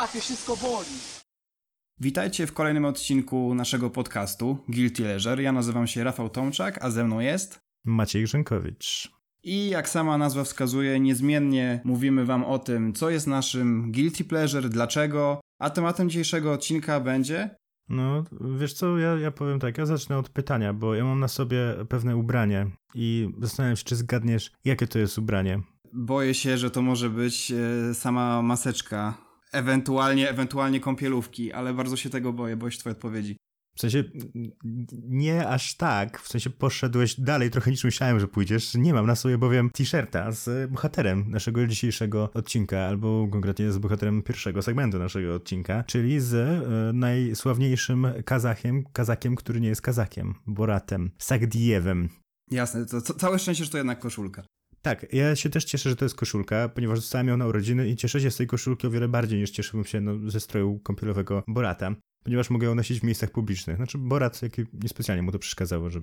łapie, wszystko boli. Witajcie w kolejnym odcinku naszego podcastu Guilty Leisure. Ja nazywam się Rafał Tomczak, a ze mną jest... Maciej Grzękowicz. I jak sama nazwa wskazuje, niezmiennie mówimy wam o tym, co jest naszym guilty pleasure, dlaczego, a tematem dzisiejszego odcinka będzie... No, wiesz co, ja, ja powiem tak, ja zacznę od pytania, bo ja mam na sobie pewne ubranie i zastanawiam się, czy zgadniesz, jakie to jest ubranie. Boję się, że to może być e, sama maseczka, ewentualnie, ewentualnie kąpielówki, ale bardzo się tego boję, boję się twojej odpowiedzi. W sensie nie aż tak, w sensie poszedłeś dalej trochę niż myślałem, że pójdziesz. Nie mam na sobie bowiem t-shirta z bohaterem naszego dzisiejszego odcinka, albo konkretnie z bohaterem pierwszego segmentu naszego odcinka, czyli z e, najsławniejszym Kazakiem, Kazakiem, który nie jest Kazakiem, Boratem, Sagdiewem. Jasne, to, to całe szczęście, że to jednak koszulka. Tak, ja się też cieszę, że to jest koszulka, ponieważ dostałem ją na urodziny i cieszę się z tej koszulki o wiele bardziej niż cieszyłbym się no, ze stroju kąpielowego Borata ponieważ mogę ją nosić w miejscach publicznych. Znaczy, Borat jaki niespecjalnie mu to przeszkadzało, że...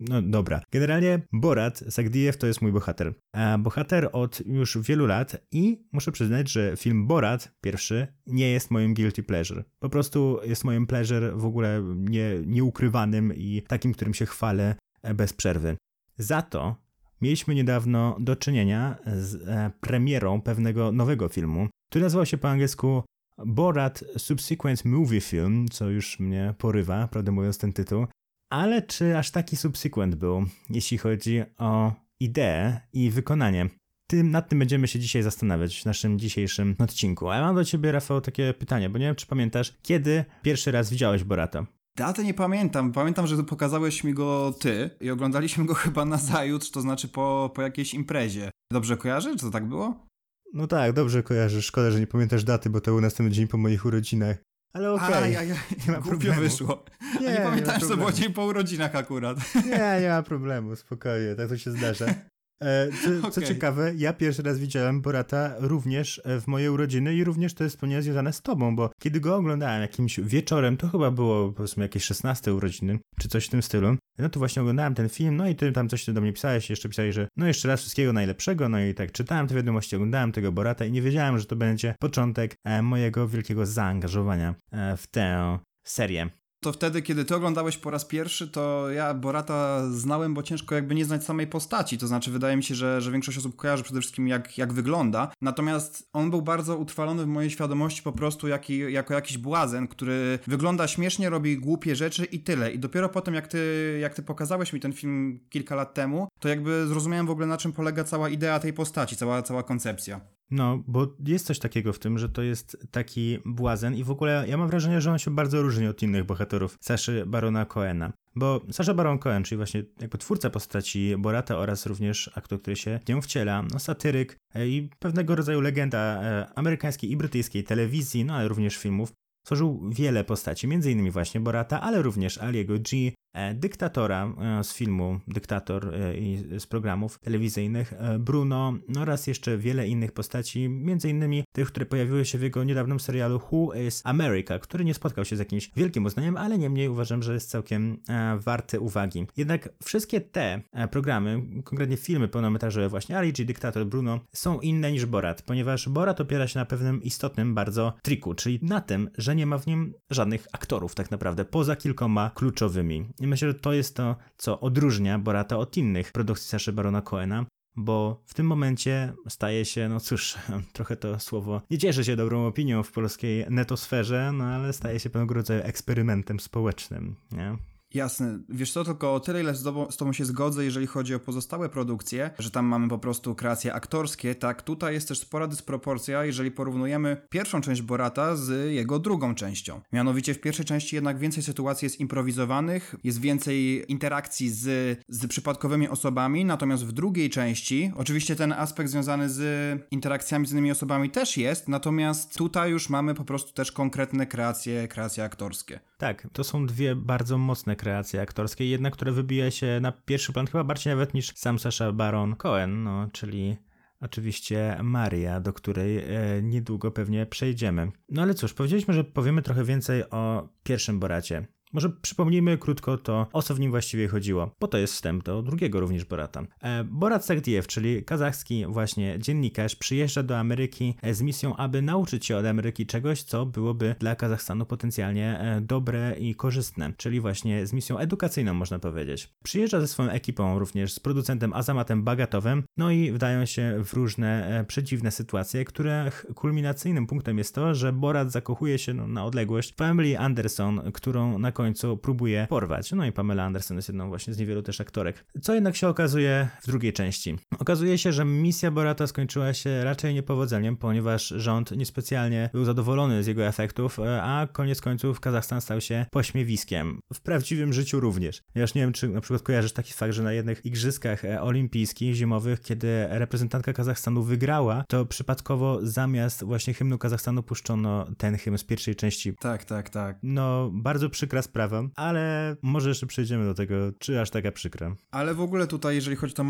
No dobra. Generalnie Borat, Sagdijew to jest mój bohater. A bohater od już wielu lat i muszę przyznać, że film Borat, pierwszy, nie jest moim guilty pleasure. Po prostu jest moim pleasure w ogóle nie, nieukrywanym i takim, którym się chwalę bez przerwy. Za to mieliśmy niedawno do czynienia z e, premierą pewnego nowego filmu, który nazywał się po angielsku Borat Subsequent Movie Film, co już mnie porywa, prawdę mówiąc, ten tytuł. Ale czy aż taki subsequent był, jeśli chodzi o ideę i wykonanie? Tym, nad tym będziemy się dzisiaj zastanawiać w naszym dzisiejszym odcinku. A ja mam do ciebie, Rafał, takie pytanie, bo nie wiem, czy pamiętasz, kiedy pierwszy raz widziałeś Borata? Datę nie pamiętam. Pamiętam, że pokazałeś mi go ty i oglądaliśmy go chyba na zajutrz, to znaczy po, po jakiejś imprezie. Dobrze kojarzę? Czy to tak było? No tak, dobrze kojarzysz. Szkoda, że nie pamiętasz daty, bo to był następny dzień po moich urodzinach. Ale okej, okay. nie ma problemu. wyszło. Nie, nie pamiętam, że to było dzień po urodzinach akurat. Nie, nie ma problemu, spokojnie, tak to się zdarza. E, co, co okay. ciekawe, ja pierwszy raz widziałem Borata również e, w moje urodziny i również to jest wspomnienie związane z tobą, bo kiedy go oglądałem jakimś wieczorem, to chyba było powiedzmy jakieś 16 urodziny, czy coś w tym stylu, no to właśnie oglądałem ten film, no i ty tam coś do mnie pisałeś, jeszcze pisałeś, że no jeszcze raz wszystkiego najlepszego, no i tak czytałem te wiadomości, oglądałem tego Borata i nie wiedziałem, że to będzie początek e, mojego wielkiego zaangażowania w tę serię to wtedy, kiedy ty oglądałeś po raz pierwszy, to ja Borata znałem, bo ciężko jakby nie znać samej postaci. To znaczy, wydaje mi się, że, że większość osób kojarzy przede wszystkim jak, jak wygląda. Natomiast on był bardzo utrwalony w mojej świadomości po prostu jaki, jako jakiś błazen, który wygląda śmiesznie, robi głupie rzeczy i tyle. I dopiero potem, jak ty, jak ty pokazałeś mi ten film kilka lat temu, to jakby zrozumiałem w ogóle na czym polega cała idea tej postaci, cała, cała koncepcja. No, bo jest coś takiego w tym, że to jest taki błazen i w ogóle ja mam wrażenie, że on się bardzo różni od innych bohaterów Saszy Barona Coena. Bo Sasha Baron Cohen, czyli właśnie jakby twórca postaci Borata oraz również aktor, który się nią wciela, no satyryk e, i pewnego rodzaju legenda e, amerykańskiej i brytyjskiej telewizji, no ale również filmów, Stworzył wiele postaci, m.in. właśnie Borata, ale również Aliego G, dyktatora e, z filmu Dyktator e, i z programów telewizyjnych, Bruno oraz jeszcze wiele innych postaci, m.in. tych, które pojawiły się w jego niedawnym serialu Who is America, który nie spotkał się z jakimś wielkim uznaniem, ale niemniej uważam, że jest całkiem warty uwagi. Jednak wszystkie te programy, konkretnie filmy pełnometrażowe właśnie Ali G, Dyktator, Bruno, są inne niż Borat, ponieważ Borat opiera się na pewnym istotnym bardzo triku, czyli na tym, że nie ma w nim żadnych aktorów tak naprawdę, poza kilkoma kluczowymi. I myślę, że to jest to, co odróżnia Borata od innych produkcji Saszy Barona Coena, bo w tym momencie staje się, no cóż, trochę to słowo nie cieszy się dobrą opinią w polskiej netosferze, no ale staje się pewnego rodzaju eksperymentem społecznym, nie? Jasne. Wiesz co, tylko o tyle, ile z tobą, z tobą się zgodzę, jeżeli chodzi o pozostałe produkcje, że tam mamy po prostu kreacje aktorskie, tak tutaj jest też spora dysproporcja, jeżeli porównujemy pierwszą część Borata z jego drugą częścią. Mianowicie w pierwszej części jednak więcej sytuacji jest improwizowanych, jest więcej interakcji z, z przypadkowymi osobami, natomiast w drugiej części, oczywiście ten aspekt związany z interakcjami z innymi osobami też jest, natomiast tutaj już mamy po prostu też konkretne kreacje, kreacje aktorskie. Tak, to są dwie bardzo mocne kreacje aktorskie, jedna, która wybija się na pierwszy plan chyba bardziej nawet niż sam Sasha Baron Cohen, no, czyli oczywiście Maria, do której e, niedługo pewnie przejdziemy. No ale cóż, powiedzieliśmy, że powiemy trochę więcej o pierwszym Boracie. Może przypomnijmy krótko to, o co w nim właściwie chodziło, bo to jest wstęp do drugiego również Borata. E, Borat Sagdiev, czyli kazachski właśnie dziennikarz, przyjeżdża do Ameryki z misją, aby nauczyć się od Ameryki czegoś, co byłoby dla Kazachstanu potencjalnie e, dobre i korzystne, czyli właśnie z misją edukacyjną można powiedzieć. Przyjeżdża ze swoją ekipą również z producentem Azamatem Bagatowem, no i wdają się w różne e, przedziwne sytuacje, których kulminacyjnym punktem jest to, że Borat zakochuje się no, na odległość w Emily Anderson, którą na końcu próbuje porwać. No i Pamela Anderson jest jedną właśnie z niewielu też aktorek. Co jednak się okazuje w drugiej części? Okazuje się, że misja Borata skończyła się raczej niepowodzeniem, ponieważ rząd niespecjalnie był zadowolony z jego efektów, e, a koniec końców Kazachstan stał się pośmiewiskiem. W prawdziwym życiu również. Ja już nie wiem, czy na przykład kojarzysz taki fakt, że na jednych igrzyskach e, olimpijskich zimowych, kiedy reprezentantka Kazachstanu wygrała, to przypadkowo zamiast właśnie hymnu Kazachstanu puszczono ten hymn z pierwszej części. Tak, tak, tak. No, bardzo przykra sprawa, ale może jeszcze przejdziemy do tego, czy aż taka przykra. Ale w ogóle tutaj, jeżeli chodzi o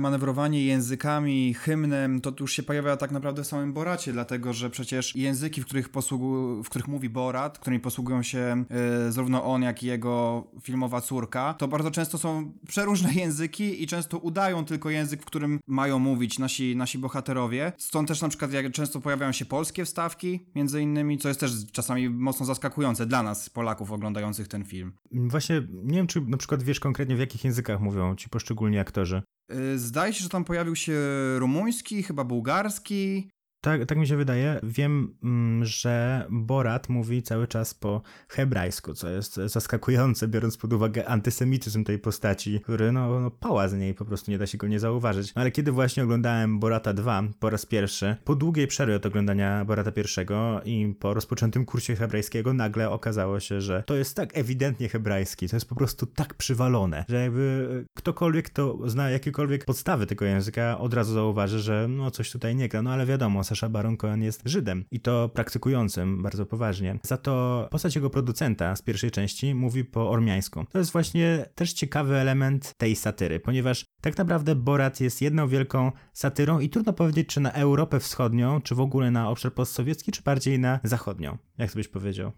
manewrowanie językami, hymnem, to już się pojawia tak naprawdę w samym Boracie, dlatego że przecież języki, w których, posługu, w których mówi Borat, którymi posługują się y, zarówno on, jak i jego filmowa córka, to bardzo często są przeróżne języki i często udają tylko język, w którym mają mówić nasi, nasi bohaterowie. Stąd też na przykład jak często pojawiają się polskie wstawki, między innymi, co jest też czasami mocno zaskakujące dla nas, Polaków oglądających ten film. Właśnie nie wiem, czy na przykład wiesz konkretnie w jakich językach mówią ci poszczególni aktorzy. Y, zdaje się, że tam pojawił się rumuński, chyba bułgarski, tak, tak mi się wydaje. Wiem, mm, że Borat mówi cały czas po hebrajsku, co jest zaskakujące, biorąc pod uwagę antysemityzm tej postaci, który no, no pała z niej, po prostu nie da się go nie zauważyć. Ale kiedy właśnie oglądałem Borata 2 po raz pierwszy, po długiej przerwie od oglądania Borata pierwszego i po rozpoczętym kursie hebrajskiego, nagle okazało się, że to jest tak ewidentnie hebrajski, to jest po prostu tak przywalone, że jakby ktokolwiek, kto zna jakiekolwiek podstawy tego języka, od razu zauważy, że no coś tutaj nie gra. No ale wiadomo, Sasha Baron Cohen jest Żydem i to praktykującym bardzo poważnie. Za to postać jego producenta z pierwszej części mówi po ormiańsku. To jest właśnie też ciekawy element tej satyry, ponieważ tak naprawdę Borat jest jedną wielką satyrą i trudno powiedzieć, czy na Europę Wschodnią, czy w ogóle na obszar postsowiecki, czy bardziej na zachodnią. Jak to byś powiedział?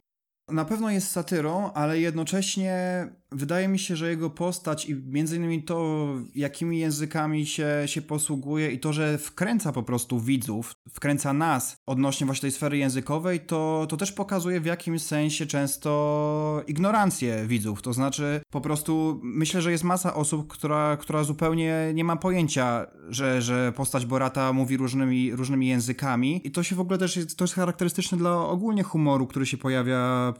Na pewno jest satyrą, ale jednocześnie wydaje mi się, że jego postać i między innymi to, jakimi językami się, się posługuje i to, że wkręca po prostu widzów, wkręca nas odnośnie właśnie tej sfery językowej, to, to też pokazuje w jakimś sensie często ignorancję widzów. To znaczy po prostu myślę, że jest masa osób, która, która zupełnie nie ma pojęcia, że, że postać Borata mówi różnymi, różnymi językami i to się w ogóle też jest, to jest charakterystyczne dla ogólnie humoru, który się pojawia,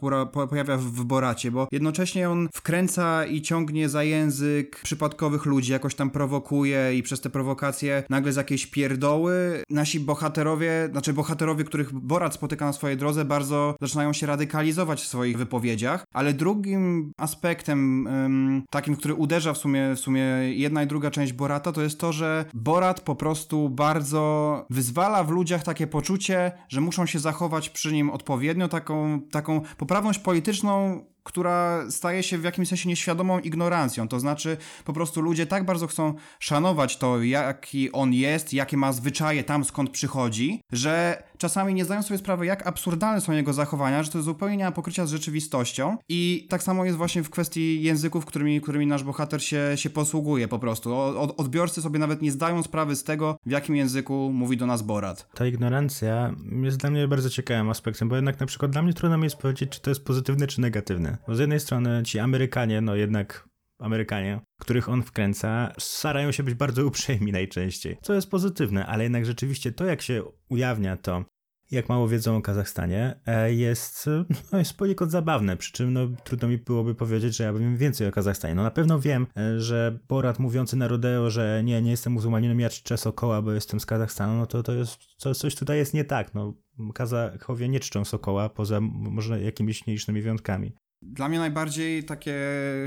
pojawia w Boracie, bo jednocześnie on wkręca i ciągnie za język przypadkowych ludzi, jakoś tam prowokuje i przez te prowokacje nagle z jakiejś pierdoły. Nasi bohaterowie, znaczy bohaterowie, których Borat spotyka na swojej drodze, bardzo zaczynają się radykalizować w swoich wypowiedziach, ale drugim aspektem um, takim, który uderza w sumie, w sumie jedna i druga część Borata, to jest to, że Borat po prostu bardzo wyzwala w ludziach takie poczucie, że muszą się zachować przy nim odpowiednio, taką, taką poprawność polityczną która staje się w jakimś sensie nieświadomą ignorancją. To znaczy, po prostu ludzie tak bardzo chcą szanować to, jaki on jest, jakie ma zwyczaje tam, skąd przychodzi, że czasami nie zdają sobie sprawy, jak absurdalne są jego zachowania, że to zupełnie nie ma pokrycia z rzeczywistością. I tak samo jest właśnie w kwestii języków, którymi, którymi nasz bohater się, się posługuje po prostu. Od, odbiorcy sobie nawet nie zdają sprawy z tego, w jakim języku mówi do nas Borat. Ta ignorancja jest dla mnie bardzo ciekawym aspektem, bo jednak na przykład dla mnie trudno mi jest powiedzieć, czy to jest pozytywne, czy negatywne. Bo z jednej strony ci Amerykanie, no jednak Amerykanie, których on wkręca, starają się być bardzo uprzejmi najczęściej, co jest pozytywne, ale jednak rzeczywiście to, jak się ujawnia to, jak mało wiedzą o Kazachstanie, e, jest, no, jest poniekąd zabawne, przy czym no, trudno mi byłoby powiedzieć, że ja wiem więcej o Kazachstanie. No na pewno wiem, e, że Borat mówiący na rodeo, że nie, nie jestem muzułmaninem, ja czczę Sokoła, bo jestem z Kazachstanu, no to to jest, co, coś tutaj jest nie tak, no. Kazachowie nie czczą Sokoła, poza może jakimiś nielicznymi wyjątkami. Dla mnie najbardziej takie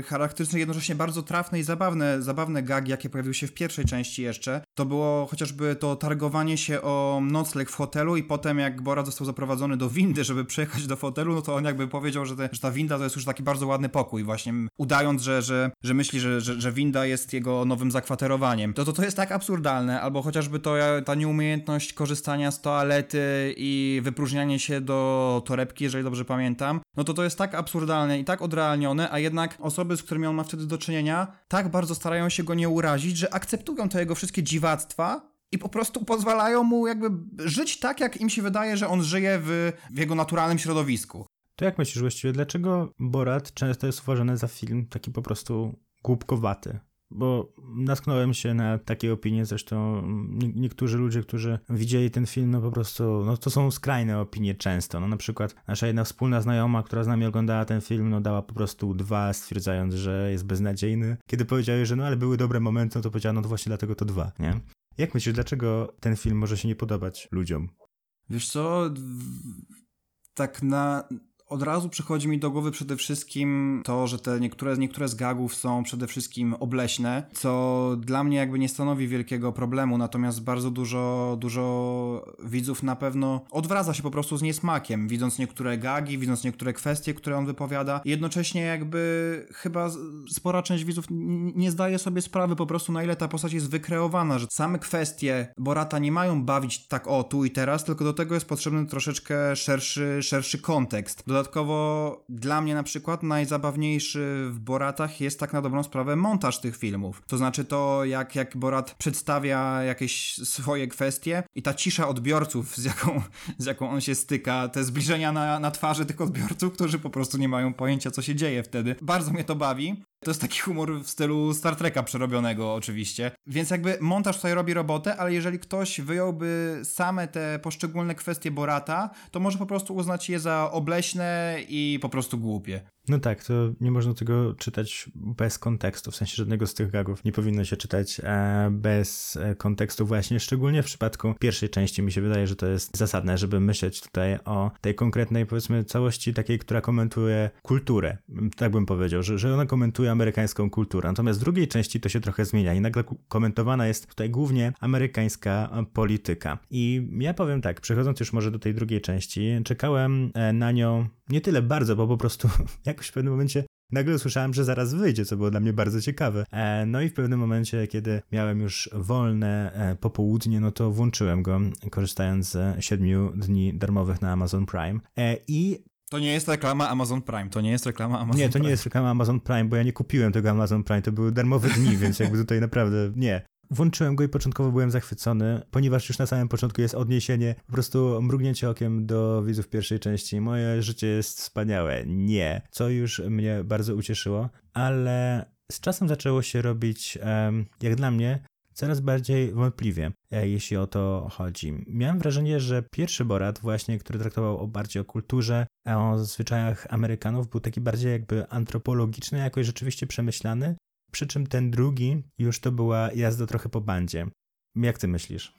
charakterystyczne, jednocześnie bardzo trafne i zabawne, zabawne gagi, jakie pojawiły się w pierwszej części jeszcze, to było chociażby to targowanie się o nocleg w hotelu i potem jak Bora został zaprowadzony do windy, żeby przejechać do hotelu, no to on jakby powiedział, że, te, że ta winda to jest już taki bardzo ładny pokój, właśnie udając, że, że, że myśli, że, że, że winda jest jego nowym zakwaterowaniem. To, to to jest tak absurdalne, albo chociażby to ta nieumiejętność korzystania z toalety i wypróżnianie się do torebki, jeżeli dobrze pamiętam, no to to jest tak absurdalne i tak odrealnione, a jednak osoby, z którymi on ma wtedy do czynienia, tak bardzo starają się go nie urazić, że akceptują te jego wszystkie dziwactwa i po prostu pozwalają mu jakby żyć tak, jak im się wydaje, że on żyje w, w jego naturalnym środowisku. To jak myślisz właściwie, dlaczego Borat często jest uważany za film taki po prostu głupkowaty? Bo natknąłem się na takie opinie, zresztą niektórzy ludzie, którzy widzieli ten film, no po prostu, no to są skrajne opinie często. No na przykład nasza jedna wspólna znajoma, która z nami oglądała ten film, no dała po prostu dwa, stwierdzając, że jest beznadziejny. Kiedy powiedziały, że no ale były dobre momenty, no to powiedziała, no właśnie dlatego to dwa, nie? Jak myślisz, dlaczego ten film może się nie podobać ludziom? Wiesz co, tak na, od razu przychodzi mi do głowy przede wszystkim to, że te niektóre, niektóre z gagów są przede wszystkim obleśne, co dla mnie jakby nie stanowi wielkiego problemu, natomiast bardzo dużo, dużo widzów na pewno odwraca się po prostu z niesmakiem, widząc niektóre gagi, widząc niektóre kwestie, które on wypowiada. Jednocześnie jakby chyba spora część widzów nie zdaje sobie sprawy po prostu na ile ta postać jest wykreowana, że same kwestie Borata nie mają bawić tak o tu i teraz, tylko do tego jest potrzebny troszeczkę szerszy, szerszy kontekst. Dodatkowo dla mnie na przykład najzabawniejszy w Boratach jest tak na dobrą sprawę montaż tych filmów. To znaczy to, jak, jak Borat przedstawia jakieś swoje kwestie i ta cisza odbiorców, z jaką, z jaką on się styka, te zbliżenia na, na twarzy tych odbiorców, którzy po prostu nie mają pojęcia, co się dzieje wtedy. Bardzo mnie to bawi. To jest taki humor w stylu Star Treka przerobionego oczywiście. Więc jakby montaż tutaj robi robotę, ale jeżeli ktoś wyjąłby same te poszczególne kwestie Borata, to może po prostu uznać je za obleśne i po prostu głupie. No tak, to nie można tego czytać bez kontekstu, w sensie żadnego z tych gagów nie powinno się czytać e, bez e, kontekstu właśnie, szczególnie w przypadku pierwszej części. Mi się wydaje, że to jest zasadne, żeby myśleć tutaj o tej konkretnej powiedzmy całości takiej, która komentuje kulturę, tak bym powiedział, że, że ona komentuje amerykańską kulturę, natomiast w drugiej części to się trochę zmienia i nagle komentowana jest tutaj głównie amerykańska polityka. I ja powiem tak, przechodząc już może do tej drugiej części, czekałem e, na nią nie tyle bardzo, bo po prostu jakoś w pewnym momencie nagle usłyszałem, że zaraz wyjdzie, co było dla mnie bardzo ciekawe. E, no i w pewnym momencie, kiedy miałem już wolne e, popołudnie, no to włączyłem go, korzystając z siedmiu dni darmowych na Amazon Prime. E, I to nie jest reklama Amazon Prime, to nie jest reklama Amazon Nie, to nie jest reklama Amazon Prime, bo ja nie kupiłem tego Amazon Prime, to były darmowe dni, więc jakby tutaj naprawdę nie. Włączyłem go i początkowo byłem zachwycony, ponieważ już na samym początku jest odniesienie, po prostu mrugnięcie okiem do widzów pierwszej części. Moje życie jest wspaniałe. Nie. Co już mnie bardzo ucieszyło, ale z czasem zaczęło się robić, jak dla mnie, coraz bardziej wątpliwie, e, jeśli o to chodzi. Miałem wrażenie, że pierwszy Borat, właśnie, który traktował o bardziej o kulturze, o zwyczajach Amerykanów, był taki bardziej jakby antropologiczny, jakoś rzeczywiście przemyślany, przy czym ten drugi już to była jazda trochę po bandzie. Jak ty myślisz?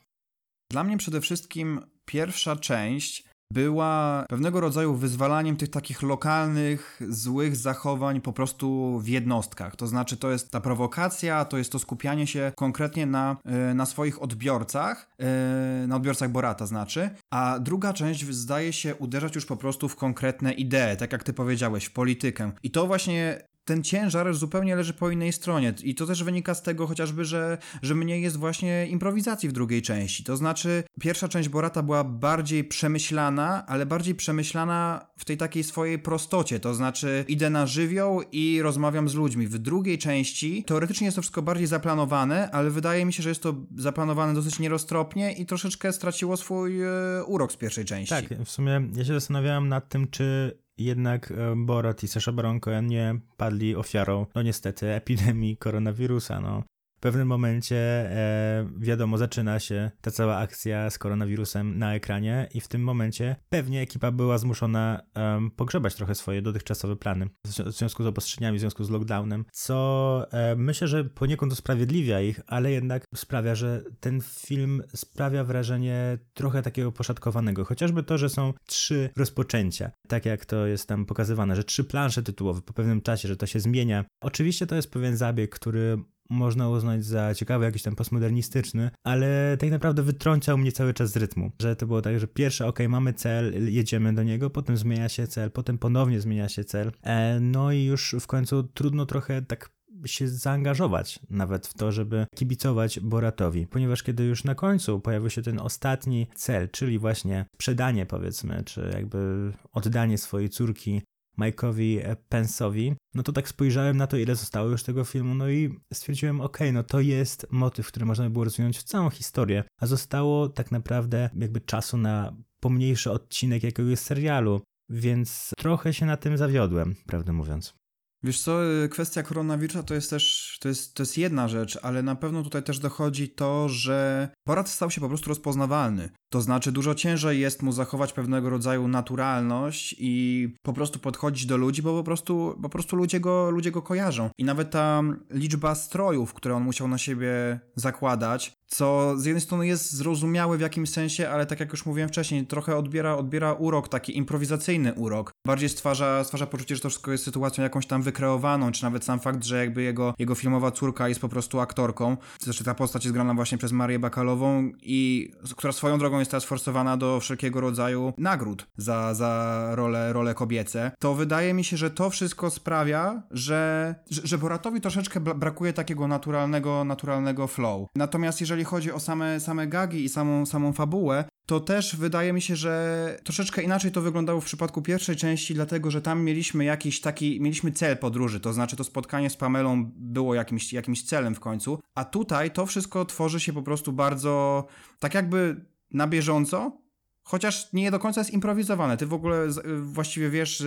Dla mnie przede wszystkim pierwsza część była pewnego rodzaju wyzwalaniem tych takich lokalnych, złych zachowań po prostu w jednostkach. To znaczy, to jest ta prowokacja, to jest to skupianie się konkretnie na, e, na swoich odbiorcach, e, na odbiorcach Borata znaczy, a druga część zdaje się uderzać już po prostu w konkretne idee, tak jak ty powiedziałeś, w politykę. I to właśnie ten ciężar zupełnie leży po innej stronie. I to też wynika z tego chociażby, że, że mniej jest właśnie improwizacji w drugiej części. To znaczy, pierwsza część Borata była bardziej przemyślana, ale bardziej przemyślana w tej takiej swojej prostocie. To znaczy, idę na żywioł i rozmawiam z ludźmi. W drugiej części teoretycznie jest to wszystko bardziej zaplanowane, ale wydaje mi się, że jest to zaplanowane dosyć nieroztropnie i troszeczkę straciło swój e, urok z pierwszej części. Tak, w sumie ja się zastanawiałem nad tym, czy jednak e, Borat i Sasha Baron Cohen nie padli ofiarą, no niestety, epidemii koronawirusa. No. W pewnym momencie, e, wiadomo, zaczyna się ta cała akcja z koronawirusem na ekranie, i w tym momencie pewnie ekipa była zmuszona e, pogrzebać trochę swoje dotychczasowe plany w związku z obostrzeniami, w związku z lockdownem, co e, myślę, że poniekąd usprawiedliwia ich, ale jednak sprawia, że ten film sprawia wrażenie trochę takiego poszatkowanego. Chociażby to, że są trzy rozpoczęcia, tak jak to jest tam pokazywane, że trzy plansze tytułowe po pewnym czasie, że to się zmienia. Oczywiście to jest pewien zabieg, który można uznać za ciekawy, jakiś tam postmodernistyczny, ale tak naprawdę wytrącał mnie cały czas z rytmu. Że to było tak, że pierwsze, ok, mamy cel, jedziemy do niego, potem zmienia się cel, potem ponownie zmienia się cel, e, no i już w końcu trudno trochę tak się zaangażować nawet w to, żeby kibicować Boratowi, ponieważ kiedy już na końcu pojawił się ten ostatni cel, czyli właśnie sprzedanie powiedzmy, czy jakby oddanie swojej córki Mike'owi Pence'owi, no to tak spojrzałem na to, ile zostało już tego filmu, no i stwierdziłem, ok, no to jest motyw, który można by było rozwinąć w całą historię, a zostało tak naprawdę jakby czasu na pomniejszy odcinek jakiegoś serialu, więc trochę się na tym zawiodłem, prawdę mówiąc. Wiesz co, y, kwestia koronawirusa to jest też, to jest, to jest jedna rzecz, ale na pewno tutaj też dochodzi to, że Borat stał się po prostu rozpoznawalny. To znaczy dużo ciężej jest mu zachować pewnego rodzaju naturalność i po prostu podchodzić do ludzi, bo po prostu, po prostu ludzie, go, ludzie go kojarzą. I nawet ta liczba strojów, które on musiał na siebie zakładać, co z jednej strony jest zrozumiałe w jakimś sensie, ale tak jak już mówiłem wcześniej, trochę odbiera, odbiera urok, taki improwizacyjny urok. Bardziej stwarza, stwarza poczucie, że to wszystko jest sytuacją jakąś tam wykreowaną, czy nawet sam fakt, że jakby jego, jego filmowa córka jest po prostu aktorką. Zresztą ta postać jest grana właśnie przez Marię Bakalową i która swoją drogą jest teraz forsowana do wszelkiego rodzaju nagród za, za role, role kobiece. To wydaje mi się, że to wszystko sprawia, że, że, że Boratowi troszeczkę brakuje takiego naturalnego, naturalnego flow. Natomiast jeżeli chodzi o same, same gagi i samą, samą fabułę, to też wydaje mi się, że troszeczkę inaczej to wyglądało w przypadku pierwszej części, dlatego że tam mieliśmy jakiś taki, mieliśmy cel podróży, to znaczy to spotkanie z Pamelą było jakimś, jakimś celem w końcu, a tutaj to wszystko tworzy się po prostu bardzo tak jakby na bieżąco, Chociaż nie do końca jest improwizowane. Ty w ogóle właściwie wiesz,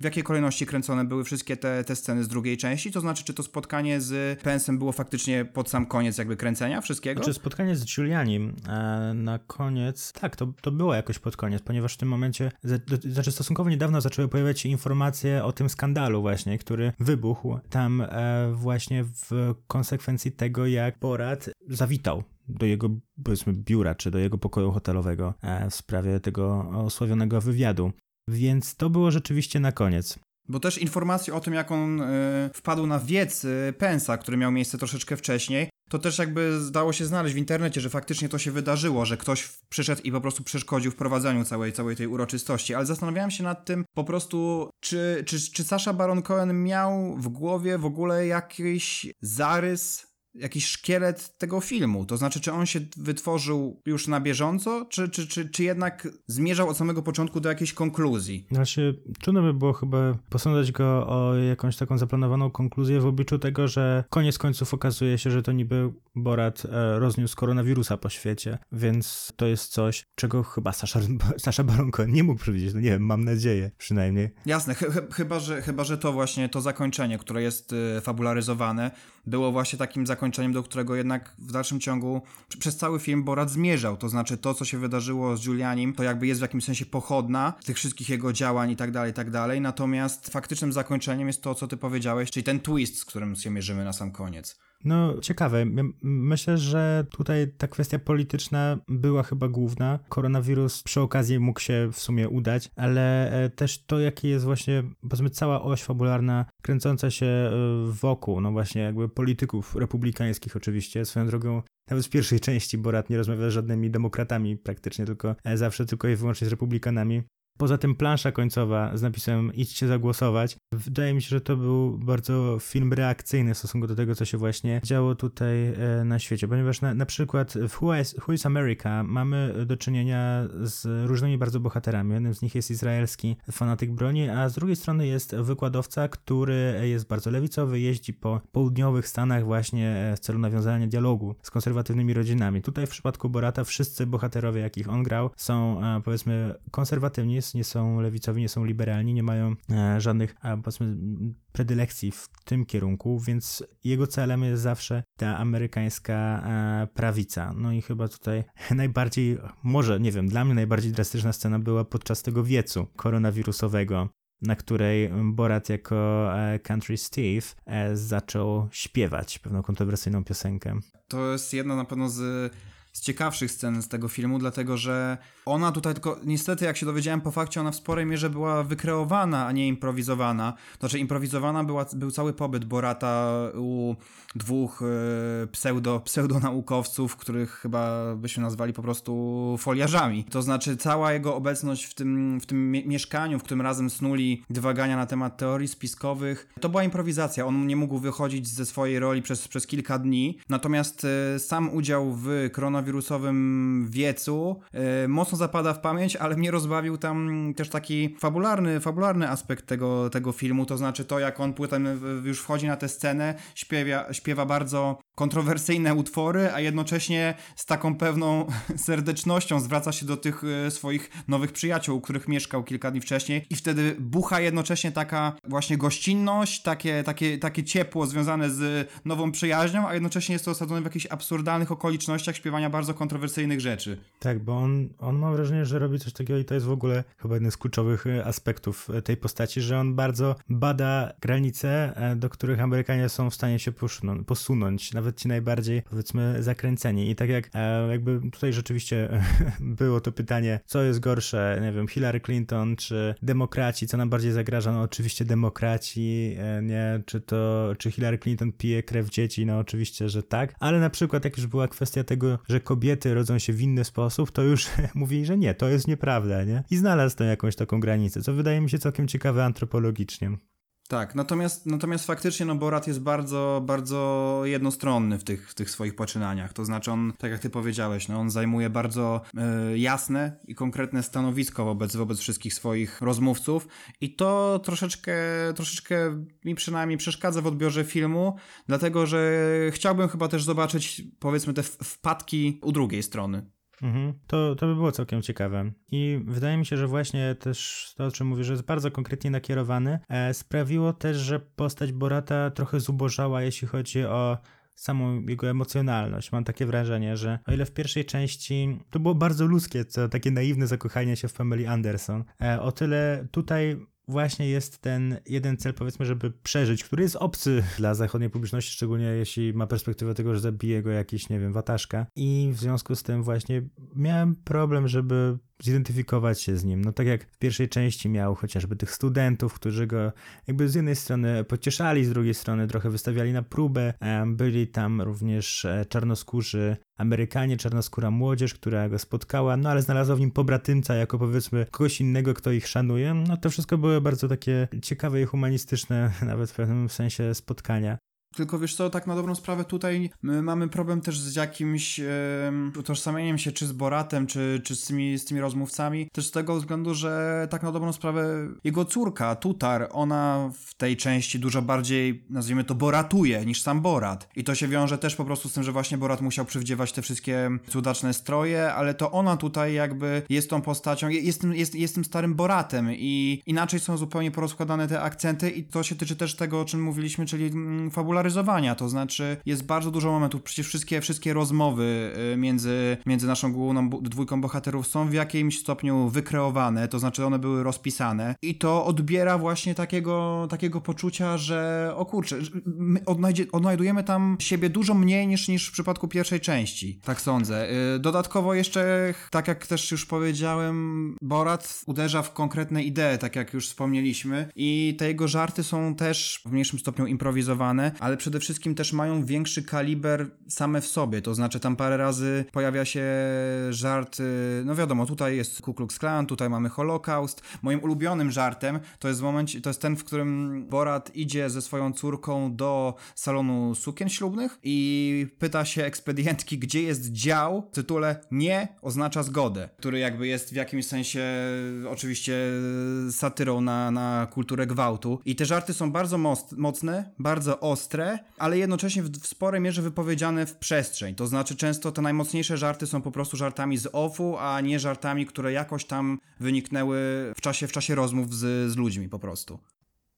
w jakiej kolejności kręcone były wszystkie te, te sceny z drugiej części? To znaczy, czy to spotkanie z Pensem było faktycznie pod sam koniec jakby kręcenia wszystkiego? Czy spotkanie z Giulianim e, na koniec, tak, to, to było jakoś pod koniec, ponieważ w tym momencie, znaczy stosunkowo niedawno zaczęły pojawiać się informacje o tym skandalu właśnie, który wybuchł tam e, właśnie w konsekwencji tego, jak Borat zawitał do jego, powiedzmy, biura, czy do jego pokoju hotelowego e, w sprawie tego osławionego wywiadu. Więc to było rzeczywiście na koniec. Bo też informacje o tym, jak on y, wpadł na wiec y, Pensa, który miał miejsce troszeczkę wcześniej, to też jakby zdało się znaleźć w internecie, że faktycznie to się wydarzyło, że ktoś przyszedł i po prostu przeszkodził w prowadzeniu całej, całej tej uroczystości. Ale zastanawiałem się nad tym po prostu, czy, czy, czy Sasha Baron Cohen miał w głowie w ogóle jakiś zarys jakiś szkielet tego filmu. To znaczy, czy on się wytworzył już na bieżąco, czy, czy, czy, czy jednak zmierzał od samego początku do jakiejś konkluzji? Znaczy, trudno by było chyba posądzać go o jakąś taką zaplanowaną konkluzję w obliczu tego, że koniec końców okazuje się, że to niby Borat e, rozniósł koronawirusa po świecie, więc to jest coś, czego chyba Sasha, Sasha Baron Cohen nie mógł przewidzieć. No nie wiem, mam nadzieję przynajmniej. Jasne, ch chyba, że, chyba, że to właśnie to zakończenie, które jest y, fabularyzowane, było właśnie takim zakończeniem, do którego jednak w dalszym ciągu przez cały film Borat zmierzał. To znaczy to, co się wydarzyło z Julianim, to jakby jest w jakimś sensie pochodna tych wszystkich jego działań i tak dalej, i tak dalej. Natomiast faktycznym zakończeniem jest to, co ty powiedziałeś, czyli ten twist, z którym się mierzymy na sam koniec. No, ciekawe. Myślę, że tutaj ta kwestia polityczna była chyba główna. Koronawirus przy okazji mógł się w sumie udać, ale e, też to, jaki jest właśnie, powiedzmy, cała oś fabularna kręcąca się e, wokół, no właśnie jakby polityków republikańskich oczywiście. Swoją drogą nawet w pierwszej części Borat nie rozmawia z żadnymi demokratami praktycznie, tylko e, zawsze tylko i wyłącznie z republikanami. Poza tym plansza końcowa z napisem idźcie zagłosować. Wydaje mi się, że to był bardzo film reakcyjny w stosunku do tego, co się właśnie działo tutaj e, na świecie, ponieważ na, na przykład w Who is, Who is America mamy do czynienia z różnymi bardzo bohaterami. Jednym z nich jest izraelski fanatyk broni, a z drugiej strony jest wykładowca, który jest bardzo lewicowy, jeździ po południowych Stanach właśnie e, w celu nawiązania dialogu z konserwatywnymi rodzinami. Tutaj w przypadku Borata wszyscy bohaterowie, jakich on grał, są e, powiedzmy konserwatywni, nie są lewicowi, nie są liberalni, nie mają e, żadnych, powiedzmy, predylekcji w tym kierunku, więc jego celem jest zawsze ta amerykańska e, prawica. No i chyba tutaj najbardziej, może, nie wiem, dla mnie najbardziej drastyczna scena była podczas tego wiecu koronawirusowego, na której Borat jako e, Country Steve zaczął śpiewać pewną kontrowersyjną piosenkę. To jest jedna na pewno z z ciekawszych scen z tego filmu, dlatego że ona tutaj tylko, niestety jak się dowiedziałem po fakcie, ona w sporej mierze była wykreowana, a nie improwizowana. Znaczy improwizowana była, był cały pobyt Borata u dwóch e, pseudo, pseudonaukowców, których chyba byśmy nazwali po prostu foliarzami. To znaczy cała jego obecność w tym, w tym mieszkaniu, w którym razem snuli dywagania na temat teorii spiskowych, to była improwizacja. On nie mógł wychodzić ze swojej roli przez, przez kilka dni, natomiast e, sam udział w koronawirusie koronawirusowym wiecu e, mocno zapada w pamięć, ale mnie rozbawił tam też taki fabularny, fabularny aspekt tego, tego filmu, to znaczy to, jak on potem już wchodzi na tę scenę, śpiewa, śpiewa bardzo kontrowersyjne utwory, a jednocześnie z taką pewną serdecznością zwraca się do tych e, swoich nowych przyjaciół, u których mieszkał kilka dni wcześniej i wtedy bucha jednocześnie taka właśnie gościnność, takie, takie, takie ciepło związane z nową przyjaźnią, a jednocześnie jest to osadzone w jakichś absurdalnych okolicznościach śpiewania bardzo kontrowersyjnych rzeczy. Tak, bo on, on ma wrażenie, że robi coś takiego i to jest w ogóle chyba jeden z kluczowych e, aspektów e, tej postaci, że on bardzo bada granice, do których Amerykanie są w stanie się posunąć, nawet nawet ci najbardziej, powiedzmy, zakręceni. I tak jak e, jakby tutaj rzeczywiście było to pytanie, co jest gorsze, nie wiem, Hillary Clinton czy demokraci, co nam bardziej zagraża? No oczywiście demokraci, e, nie? Czy to, czy Hillary Clinton pije krew dzieci? No oczywiście, że tak. Ale na przykład jak już była kwestia tego, że kobiety rodzą się w inny sposób, to już mówili, że nie, to jest nieprawda, nie? I znalazł tam jakąś taką granicę, co wydaje mi się całkiem ciekawe antropologicznie. Tak, natomiast, natomiast faktycznie no Borat jest bardzo, bardzo jednostronny w tych, w tych swoich poczynaniach. To znaczy on, tak jak ty powiedziałeś, no on zajmuje bardzo y, jasne i konkretne stanowisko wobec, wobec wszystkich swoich rozmówców i to troszeczkę, troszeczkę mi przynajmniej przeszkadza w odbiorze filmu, dlatego że chciałbym chyba też zobaczyć powiedzmy te wpadki u drugiej strony. Mhm. To, to by było całkiem ciekawe. I wydaje mi się, że właśnie też to, o czym mówisz, że jest bardzo konkretnie nakierowany, e, sprawiło też, że postać Borata trochę zubożała, jeśli chodzi o samą jego emocjonalność. Mam takie wrażenie, że o ile w pierwszej części to było bardzo ludzkie, co takie naiwne zakochanie się w Pameli Anderson, e, o tyle tutaj właśnie jest ten jeden cel, powiedzmy, żeby przeżyć, który jest obcy dla zachodniej publiczności, szczególnie jeśli ma perspektywę tego, że zabije go jakiś, nie wiem, wataszka. I w związku z tym właśnie miałem problem, żeby zidentyfikować się z nim. No tak jak w pierwszej części miał chociażby tych studentów, którzy go jakby z jednej strony pocieszali, z drugiej strony trochę wystawiali na próbę. Byli tam również e, czarnoskórzy Amerykanie, czarnoskóra młodzież, która go spotkała, no ale znalazła w nim pobratymca jako powiedzmy kogoś innego, kto ich szanuje. No to wszystko były bardzo takie ciekawe i humanistyczne nawet w pewnym sensie spotkania. Tylko wiesz co, tak na dobrą sprawę tutaj mamy problem też z jakimś e, utożsamieniem się czy z Boratem, czy, czy z, tymi, z tymi rozmówcami, też z tego względu, że tak na dobrą sprawę jego córka, Tutar, ona w tej części dużo bardziej, nazwijmy to, boratuje niż sam Borat. I to się wiąże też po prostu z tym, że właśnie Borat musiał przywdziewać te wszystkie cudaczne stroje, ale to ona tutaj jakby jest tą postacią, jest, jest, jest tym starym Boratem i inaczej są zupełnie porozkładane te akcenty i to się tyczy też tego, o czym mówiliśmy, czyli mm, fabularnie to znaczy jest bardzo dużo momentów, przecież wszystkie, wszystkie rozmowy y, między, między naszą główną dwójką bohaterów są w jakimś stopniu wykreowane, to znaczy one były rozpisane i to odbiera właśnie takiego, takiego poczucia, że o kurczę, my odnajdujemy tam siebie dużo mniej niż, niż w przypadku pierwszej części, tak sądzę. Y, dodatkowo jeszcze, tak jak też już powiedziałem, Borat uderza w konkretne idee, tak jak już wspomnieliśmy i te jego żarty są też w mniejszym stopniu improwizowane, ale przede wszystkim też mają większy kaliber same w sobie, to znaczy tam parę razy pojawia się żart, no wiadomo, tutaj jest Ku Klux Klan, tutaj mamy Holokaust. Moim ulubionym żartem to jest moment, to jest ten, w którym Borat idzie ze swoją córką do salonu sukien ślubnych i pyta się ekspedientki, gdzie jest dział w tytule nie oznacza zgodę, który jakby jest w jakimś sensie oczywiście satyrą na, na kulturę gwałtu. I te żarty są bardzo mocne, bardzo ostre, ostre, ale jednocześnie w, w sporej mierze wypowiedziane w przestrzeń. To znaczy często te najmocniejsze żarty są po prostu żartami z ofu, a nie żartami, które jakoś tam wyniknęły w czasie, w czasie rozmów z, z ludźmi po prostu.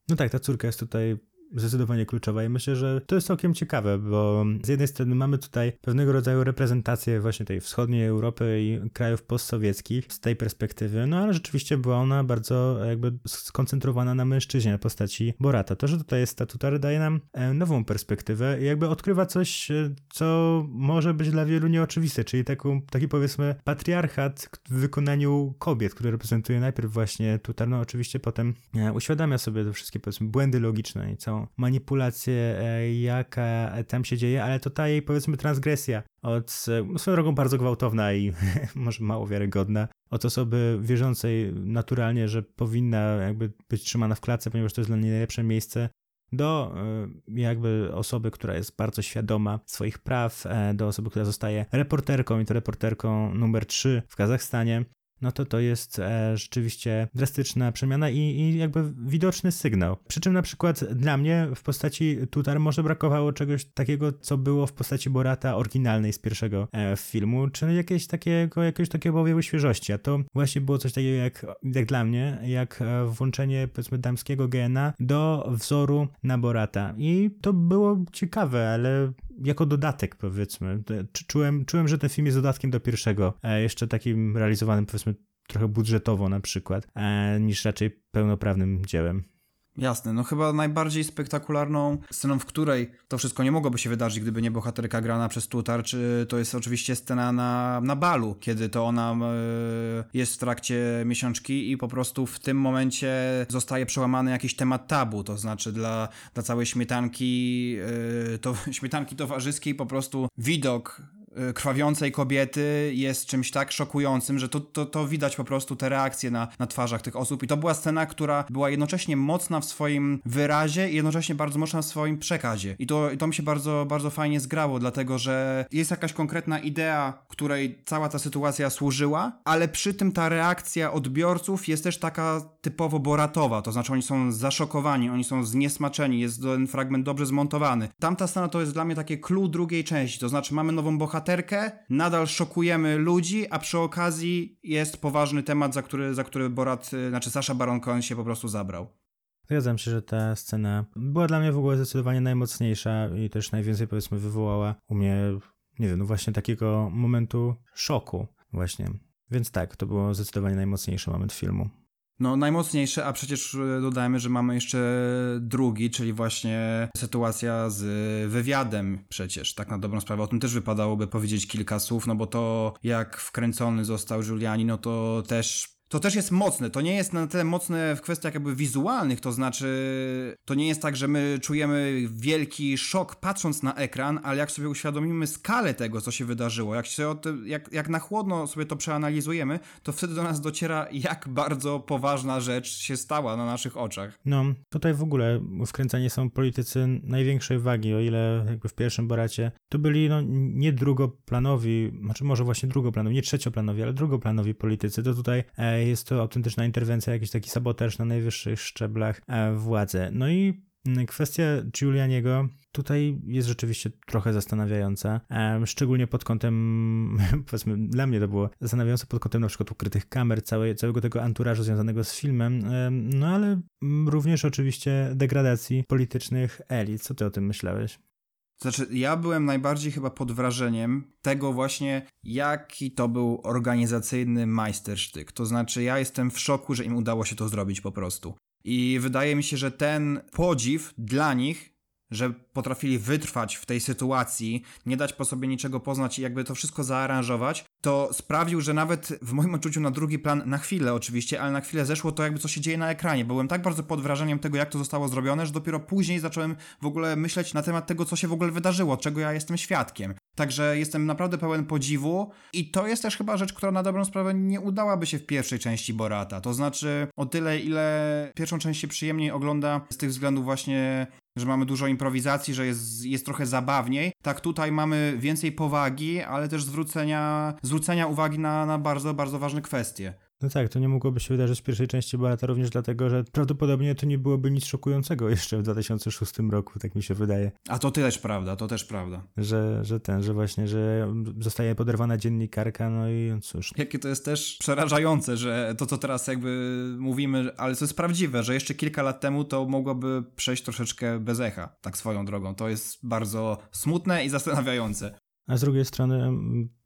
No tak, ta córka jest tutaj zdecydowanie kluczowa i myślę, że to jest całkiem ciekawe, bo z jednej strony mamy tutaj pewnego rodzaju reprezentację właśnie tej wschodniej Europy i krajów postsowieckich z tej perspektywy, no ale rzeczywiście była ona bardzo jakby skoncentrowana na mężczyźnie, na postaci Borata. To, że tutaj jest statutar daje nam e, nową perspektywę i jakby odkrywa coś, e, co może być dla wielu nieoczywiste, czyli taką, taki powiedzmy patriarchat w wykonaniu kobiet, który reprezentuje najpierw właśnie Tutar, no oczywiście potem e, uświadamia sobie te wszystkie powiedzmy błędy logiczne i całą manipulację, e, jaka tam się dzieje, ale to ta jej powiedzmy transgresja od no, swoją drogą bardzo gwałtowna i może mało wiarygodna, od osoby wierzącej naturalnie, że powinna jakby być trzymana w klatce, ponieważ to jest dla niej najlepsze miejsce, do e, jakby osoby, która jest bardzo świadoma swoich praw, e, do osoby, która zostaje reporterką i to reporterką numer 3 w Kazachstanie, no to to jest e, rzeczywiście drastyczna przemiana i, i, jakby widoczny sygnał. Przy czym na przykład dla mnie w postaci Tutar może brakowało czegoś takiego, co było w postaci Borata oryginalnej z pierwszego e, filmu, czyli jakieś takiego, jakiegoś takiego objawu świeżości, a to właśnie było coś takiego jak, jak dla mnie, jak e, włączenie powiedzmy damskiego gena do wzoru na Borata i to było ciekawe, ale jako dodatek, powiedzmy. Czułem, czułem, że ten film jest dodatkiem do pierwszego, jeszcze takim realizowanym, powiedzmy, trochę budżetowo na przykład, e, niż raczej pełnoprawnym dziełem. Jasne, no chyba najbardziej spektakularną sceną, w której to wszystko nie mogłoby się wydarzyć, gdyby nie bohaterka grana przez Tutar, czy to jest oczywiście scena na, na balu, kiedy to ona y, jest w trakcie miesiączki i po prostu w tym momencie zostaje przełamany jakiś temat tabu, to znaczy dla, dla całej śmietanki, y, to, śmietanki towarzyskiej po prostu widok krwawiącej kobiety jest czymś tak szokującym, że to, to, to widać po prostu te reakcje na, na twarzach tych osób. I to była scena, która była jednocześnie mocna w swoim wyrazie i jednocześnie bardzo mocna w swoim przekazie. I to, i to mi się bardzo, bardzo fajnie zgrało, dlatego że jest jakaś konkretna idea, której cała ta sytuacja służyła, ale przy tym ta reakcja odbiorców jest też taka typowo boratowa, to znaczy oni są zaszokowani, oni są zniesmaczeni, jest ten fragment dobrze zmontowany. Tamta scena to jest dla mnie takie clue drugiej części, to znaczy mamy nową bohaterkę, bohaterkę, nadal szokujemy ludzi, a przy okazji jest poważny temat, za który, za który Borat, y, znaczy Sasha Baron Cohen się po prostu zabrał. Zgadzam się, że ta scena była dla mnie w ogóle zdecydowanie najmocniejsza i też najwięcej powiedzmy wywołała u mnie, nie wiem, no właśnie takiego momentu szoku właśnie. Więc tak, to było zdecydowanie najmocniejszy moment filmu. No najmocniejsze, a przecież e, dodajmy, że mamy jeszcze drugi, czyli właśnie sytuacja z wywiadem przecież, tak na dobrą sprawę. O tym też wypadałoby powiedzieć kilka słów, no bo to jak wkręcony został Giuliani, no to też to też jest mocne. To nie jest na tyle mocne w kwestiach jakby wizualnych, to znaczy to nie jest tak, że my czujemy wielki szok patrząc na ekran, ale jak sobie uświadomimy skalę tego, co się wydarzyło, jak, się tym, jak, jak na chłodno sobie to przeanalizujemy, to wtedy do nas dociera, jak bardzo poważna rzecz się stała na naszych oczach. No, tutaj w ogóle wkręcani są politycy największej wagi, o ile jakby w pierwszym Boracie to byli no, nie drugoplanowi, znaczy może właśnie drugoplanowi, nie trzecioplanowi, ale drugoplanowi politycy, to tutaj e, jest to autentyczna interwencja, jakiś taki sabotaż na najwyższych szczeblach e, władzy. No i mm, kwestia Giulianiego tutaj jest rzeczywiście trochę zastanawiająca, szczególnie pod kątem, powiedzmy, dla mnie to było zastanawiające pod kątem na przykład ukrytych kamer, całej, całego tego anturażu związanego z filmem, no ale również oczywiście degradacji politycznych elit. Co ty o tym myślałeś? Znaczy, ja byłem najbardziej chyba pod wrażeniem tego właśnie, jaki to był organizacyjny majstersztyk. To znaczy, ja jestem w szoku, że im udało się to zrobić po prostu. I wydaje mi się, że ten podziw dla nich że potrafili wytrwać w tej sytuacji, nie dać po sobie niczego poznać i jakby to wszystko zaaranżować, to sprawił, że nawet w moim odczuciu na drugi plan, na chwilę oczywiście, ale na chwilę zeszło to jakby co się dzieje na ekranie. Byłem tak bardzo pod wrażeniem tego, jak to zostało zrobione, że dopiero później zacząłem w ogóle myśleć na temat tego, co się w ogóle wydarzyło, czego ja jestem świadkiem. Także jestem naprawdę pełen podziwu i to jest też chyba rzecz, która na dobrą sprawę nie udałaby się w pierwszej części Borata. To znaczy o tyle, ile pierwszą część się przyjemniej ogląda z tych względów właśnie że mamy dużo improwizacji, że jest, jest trochę zabawniej. Tak tutaj mamy więcej powagi, ale też zwrócenia, zwrócenia uwagi na, na bardzo, bardzo ważne kwestie. No tak, to nie mogłoby się wydarzyć w pierwszej części Barata również dlatego, że prawdopodobnie to nie byłoby nic szokującego jeszcze w 2006 roku, tak mi się wydaje. A to też prawda, to też prawda. Że, że ten, że właśnie, że zostaje poderwana dziennikarka, no i cóż. Jakie to jest też przerażające, że to, co teraz jakby mówimy, ale to jest prawdziwe, że jeszcze kilka lat temu to mogłoby przejść troszeczkę bez echa, tak swoją drogą. To jest bardzo smutne i zastanawiające. A z drugiej strony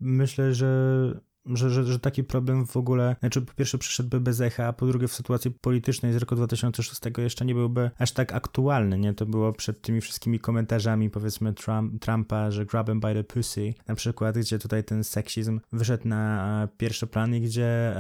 myślę, że że, że, że taki problem w ogóle, znaczy po pierwsze przyszedłby bez echa, a po drugie w sytuacji politycznej z roku 2006 jeszcze nie byłby aż tak aktualny, nie? To było przed tymi wszystkimi komentarzami powiedzmy Trump, Trumpa, że grab him by the pussy, na przykład, gdzie tutaj ten seksizm wyszedł na pierwszy plan i gdzie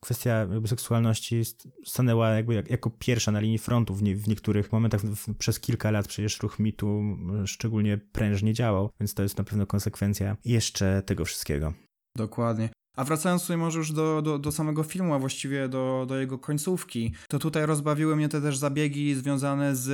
kwestia jakby seksualności stanęła jakby jak, jako pierwsza na linii frontu w, nie, w niektórych momentach w, przez kilka lat przecież ruch mitu szczególnie prężnie działał, więc to jest na pewno konsekwencja jeszcze tego wszystkiego. Dokładnie. A wracając tutaj może już do, do, do samego filmu, a właściwie do, do jego końcówki, to tutaj rozbawiły mnie te też zabiegi związane z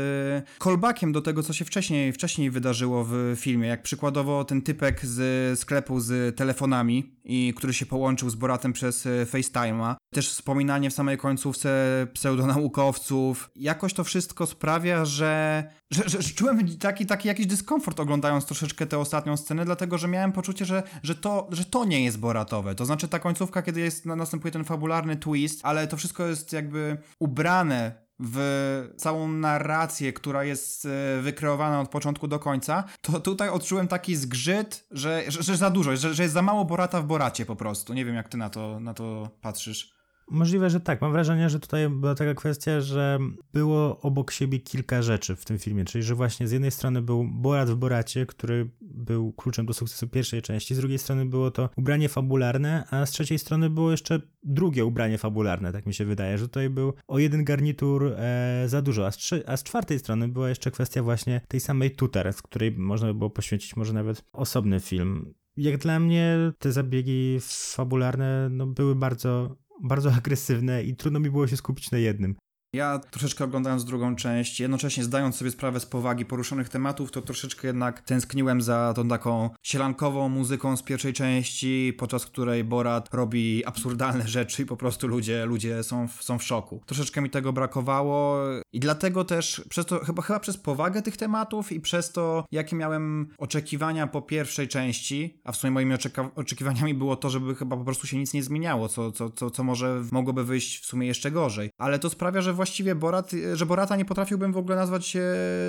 callbackiem do tego, co się wcześniej, wcześniej wydarzyło w filmie. Jak przykładowo ten typek z sklepu z telefonami, i który się połączył z Boratem przez FaceTime'a. Też wspominanie w samej końcówce pseudonaukowców. Jakoś to wszystko sprawia, że, że, że, że czułem taki, taki jakiś dyskomfort oglądając troszeczkę tę ostatnią scenę, dlatego że miałem poczucie, że, że, to, że to nie jest Boratowe. To znaczy ta końcówka, kiedy jest, następuje ten fabularny twist, ale to wszystko jest jakby ubrane w całą narrację, która jest e, wykreowana od początku do końca, to tutaj odczułem taki zgrzyt, że, że, że za dużo, że, że jest za mało Borata w Boracie po prostu. Nie wiem, jak ty na to, na to patrzysz. Możliwe, że tak. Mam wrażenie, że tutaj była taka kwestia, że było obok siebie kilka rzeczy w tym filmie, czyli że właśnie z jednej strony był Borat w Boracie, który był kluczem do sukcesu pierwszej części, z drugiej strony było to ubranie fabularne, a z trzeciej strony było jeszcze drugie ubranie fabularne, tak mi się wydaje, że tutaj był o jeden garnitur e, za dużo, a z, trzy, a z czwartej strony była jeszcze kwestia właśnie tej samej tuter, z której można by było poświęcić może nawet osobny film. Jak dla mnie te zabiegi fabularne no, były bardzo bardzo agresywne i trudno mi było się skupić na jednym. Ja troszeczkę oglądając drugą część, jednocześnie zdając sobie sprawę z powagi poruszonych tematów, to troszeczkę jednak tęskniłem za tą taką sielankową muzyką z pierwszej części, podczas której Borat robi absurdalne rzeczy i po prostu ludzie, ludzie są, w, są w szoku. Troszeczkę mi tego brakowało i dlatego też przez to, chyba, chyba przez powagę tych tematów i przez to, jakie miałem oczekiwania po pierwszej części, a w sumie moimi oczekiwaniami było to, żeby chyba po prostu się nic nie zmieniało, co, co, co, co może mogłoby wyjść w sumie jeszcze gorzej. Ale to sprawia, że właściwie Borat, że Borata nie potrafiłbym w ogóle nazwać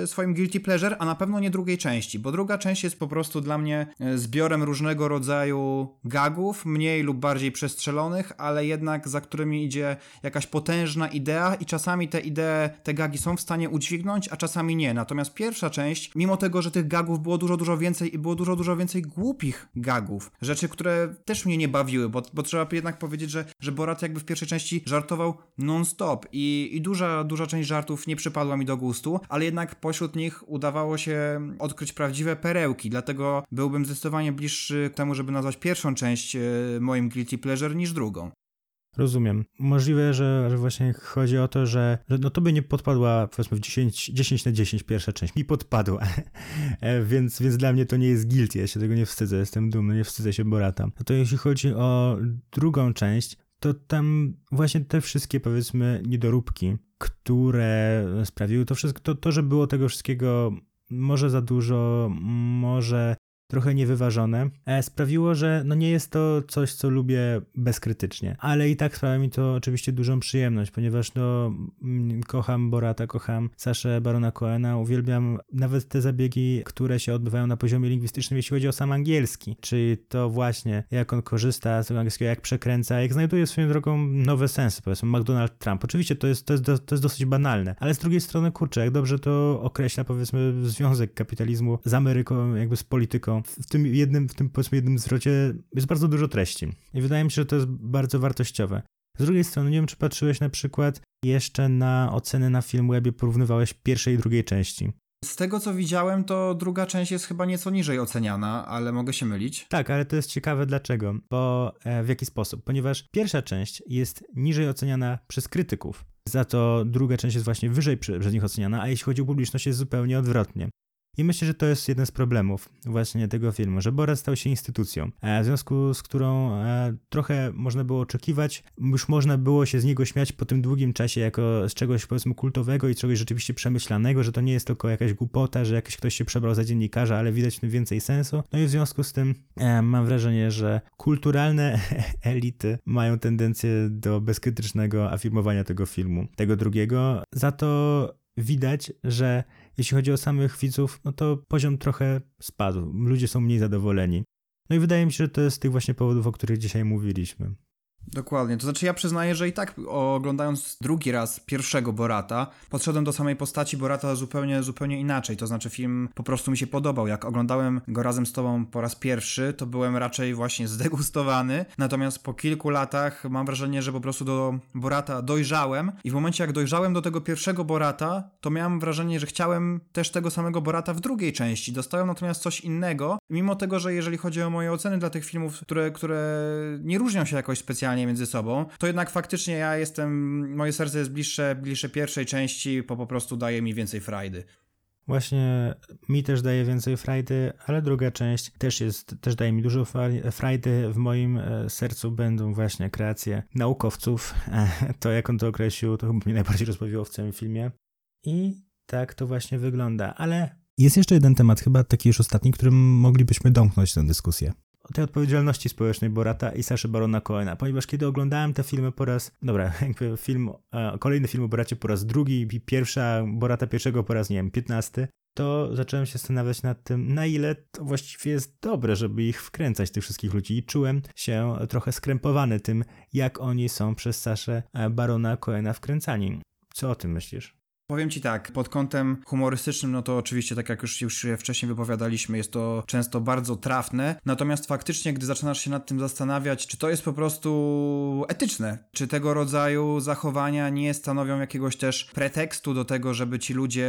swoim guilty pleasure, a na pewno nie drugiej części, bo druga część jest po prostu dla mnie e, zbiorem różnego rodzaju gagów, mniej lub bardziej przestrzelonych, ale jednak za którymi idzie jakaś potężna idea i czasami te idee, te gagi są w stanie udźwignąć, a czasami nie. Natomiast pierwsza część, mimo tego, że tych gagów było dużo, dużo więcej i było dużo, dużo więcej głupich gagów, rzeczy, które też mnie nie bawiły, bo, bo trzeba jednak powiedzieć, że, że Borat jakby w pierwszej części żartował non-stop i, i duża, duża część żartów nie przypadła mi do gustu, ale jednak pośród nich udawało się odkryć prawdziwe perełki, dlatego byłbym zdecydowanie bliższy temu, żeby nazwać pierwszą część e, moim guilty pleasure niż drugą. Rozumiem. Możliwe, że, że, właśnie chodzi o to, że, że no to by nie podpadła powiedzmy w 10, 10 na 10 pierwsza część. Mi podpadła, e, więc, więc dla mnie to nie jest guilty, ja się tego nie wstydzę, jestem dumny, nie wstydzę się Borata. No to jeśli chodzi o drugą część, to tam właśnie te wszystkie powiedzmy niedoróbki, które sprawiły to wszystko, to, to że było tego wszystkiego może za dużo, może trochę niewyważone, e, sprawiło, że no nie jest to coś, co lubię bezkrytycznie, ale i tak sprawia mi to oczywiście dużą przyjemność, ponieważ no mm, kocham Borata, kocham Saszę Barona Coena, uwielbiam nawet te zabiegi, które się odbywają na poziomie lingwistycznym, jeśli chodzi o sam angielski, czyli to właśnie jak on korzysta z tego angielskiego, jak przekręca, jak znajduje swoją drogą nowe sensy, powiedzmy McDonald Trump. Oczywiście to jest, to jest, do, to jest dosyć banalne, ale z drugiej strony, kurczę, jak dobrze to określa powiedzmy związek kapitalizmu z Ameryką, jakby z polityką, w tym jednym, w tym powiedzmy jednym zwrocie jest bardzo dużo treści. I wydaje mi się, że to jest bardzo wartościowe. Z drugiej strony, nie wiem, czy patrzyłeś na przykład jeszcze na oceny na Filmwebie, porównywałeś pierwszej i drugiej części. Z tego co widziałem, to druga część jest chyba nieco niżej oceniana, ale mogę się mylić. Tak, ale to jest ciekawe dlaczego, bo e, w jaki sposób? Ponieważ pierwsza część jest niżej oceniana przez krytyków, za to druga część jest właśnie wyżej przez nich oceniana, a jeśli chodzi o publiczność jest zupełnie odwrotnie. I myślę, że to jest jeden z problemów właśnie tego filmu, że Borat stał się instytucją, e, w związku z którą e, trochę można było oczekiwać, już można było się z niego śmiać po tym długim czasie jako z czegoś powiedzmy kultowego i czegoś rzeczywiście przemyślanego, że to nie jest tylko jakaś głupota, że jakiś ktoś się przebrał za dziennikarza, ale widać w tym więcej sensu. No i w związku z tym e, mam wrażenie, że kulturalne elity mają tendencję do bezkrytycznego afirmowania tego filmu, tego drugiego. Za to widać, że jeśli chodzi o samych widzów, no to poziom trochę spadł. Ludzie są mniej zadowoleni. No i wydaje mi się, że to jest z tych właśnie powodów, o których dzisiaj mówiliśmy. Dokładnie. To znaczy ja przyznaję, że i tak oglądając drugi raz pierwszego Borata, podszedłem do samej postaci Borata zupełnie, zupełnie inaczej. To znaczy film po prostu mi się podobał. Jak oglądałem go razem z tobą po raz pierwszy, to byłem raczej właśnie zdegustowany. Natomiast po kilku latach mam wrażenie, że po prostu do Borata dojrzałem i w momencie jak dojrzałem do tego pierwszego Borata, to miałem wrażenie, że chciałem też tego samego Borata w drugiej części. Dostałem natomiast coś innego, mimo tego, że jeżeli chodzi o moje oceny dla tych filmów, które, które nie różnią się jakoś specjalnie między sobą, to jednak faktycznie ja jestem, moje serce jest bliższe, bliższe pierwszej części, bo po prostu daje mi więcej frajdy. Właśnie mi też daje więcej frajdy, ale druga część też jest, też daje mi dużo frajdy. W moim e, sercu będą właśnie kreacje naukowców. To jak on to określił, to chyba mnie najbardziej rozbawiło w całym filmie. I tak to właśnie wygląda, ale jest jeszcze jeden temat, chyba taki już ostatni, którym moglibyśmy domknąć tę dyskusję tej odpowiedzialności społecznej Borata i Saszy Barona Coena, ponieważ kiedy oglądałem te filmy po raz, dobra, jakby film, e, kolejny film o Boracie po raz drugi pierwsza Borata pierwszego po raz, nie wiem, piętnasty, to zacząłem się zastanawiać nad tym, na ile to właściwie jest dobre, żeby ich wkręcać, tych wszystkich ludzi. I czułem się trochę skrępowany tym, jak oni są przez Saszę e, Barona Coena wkręcani. Co o tym myślisz? Powiem ci tak, pod kątem humorystycznym, no to oczywiście, tak jak już, już wcześniej wypowiadaliśmy, jest to często bardzo trafne, natomiast faktycznie, gdy zaczynasz się nad tym zastanawiać, czy to jest po prostu etyczne, czy tego rodzaju zachowania nie stanowią jakiegoś też pretekstu do tego, żeby ci ludzie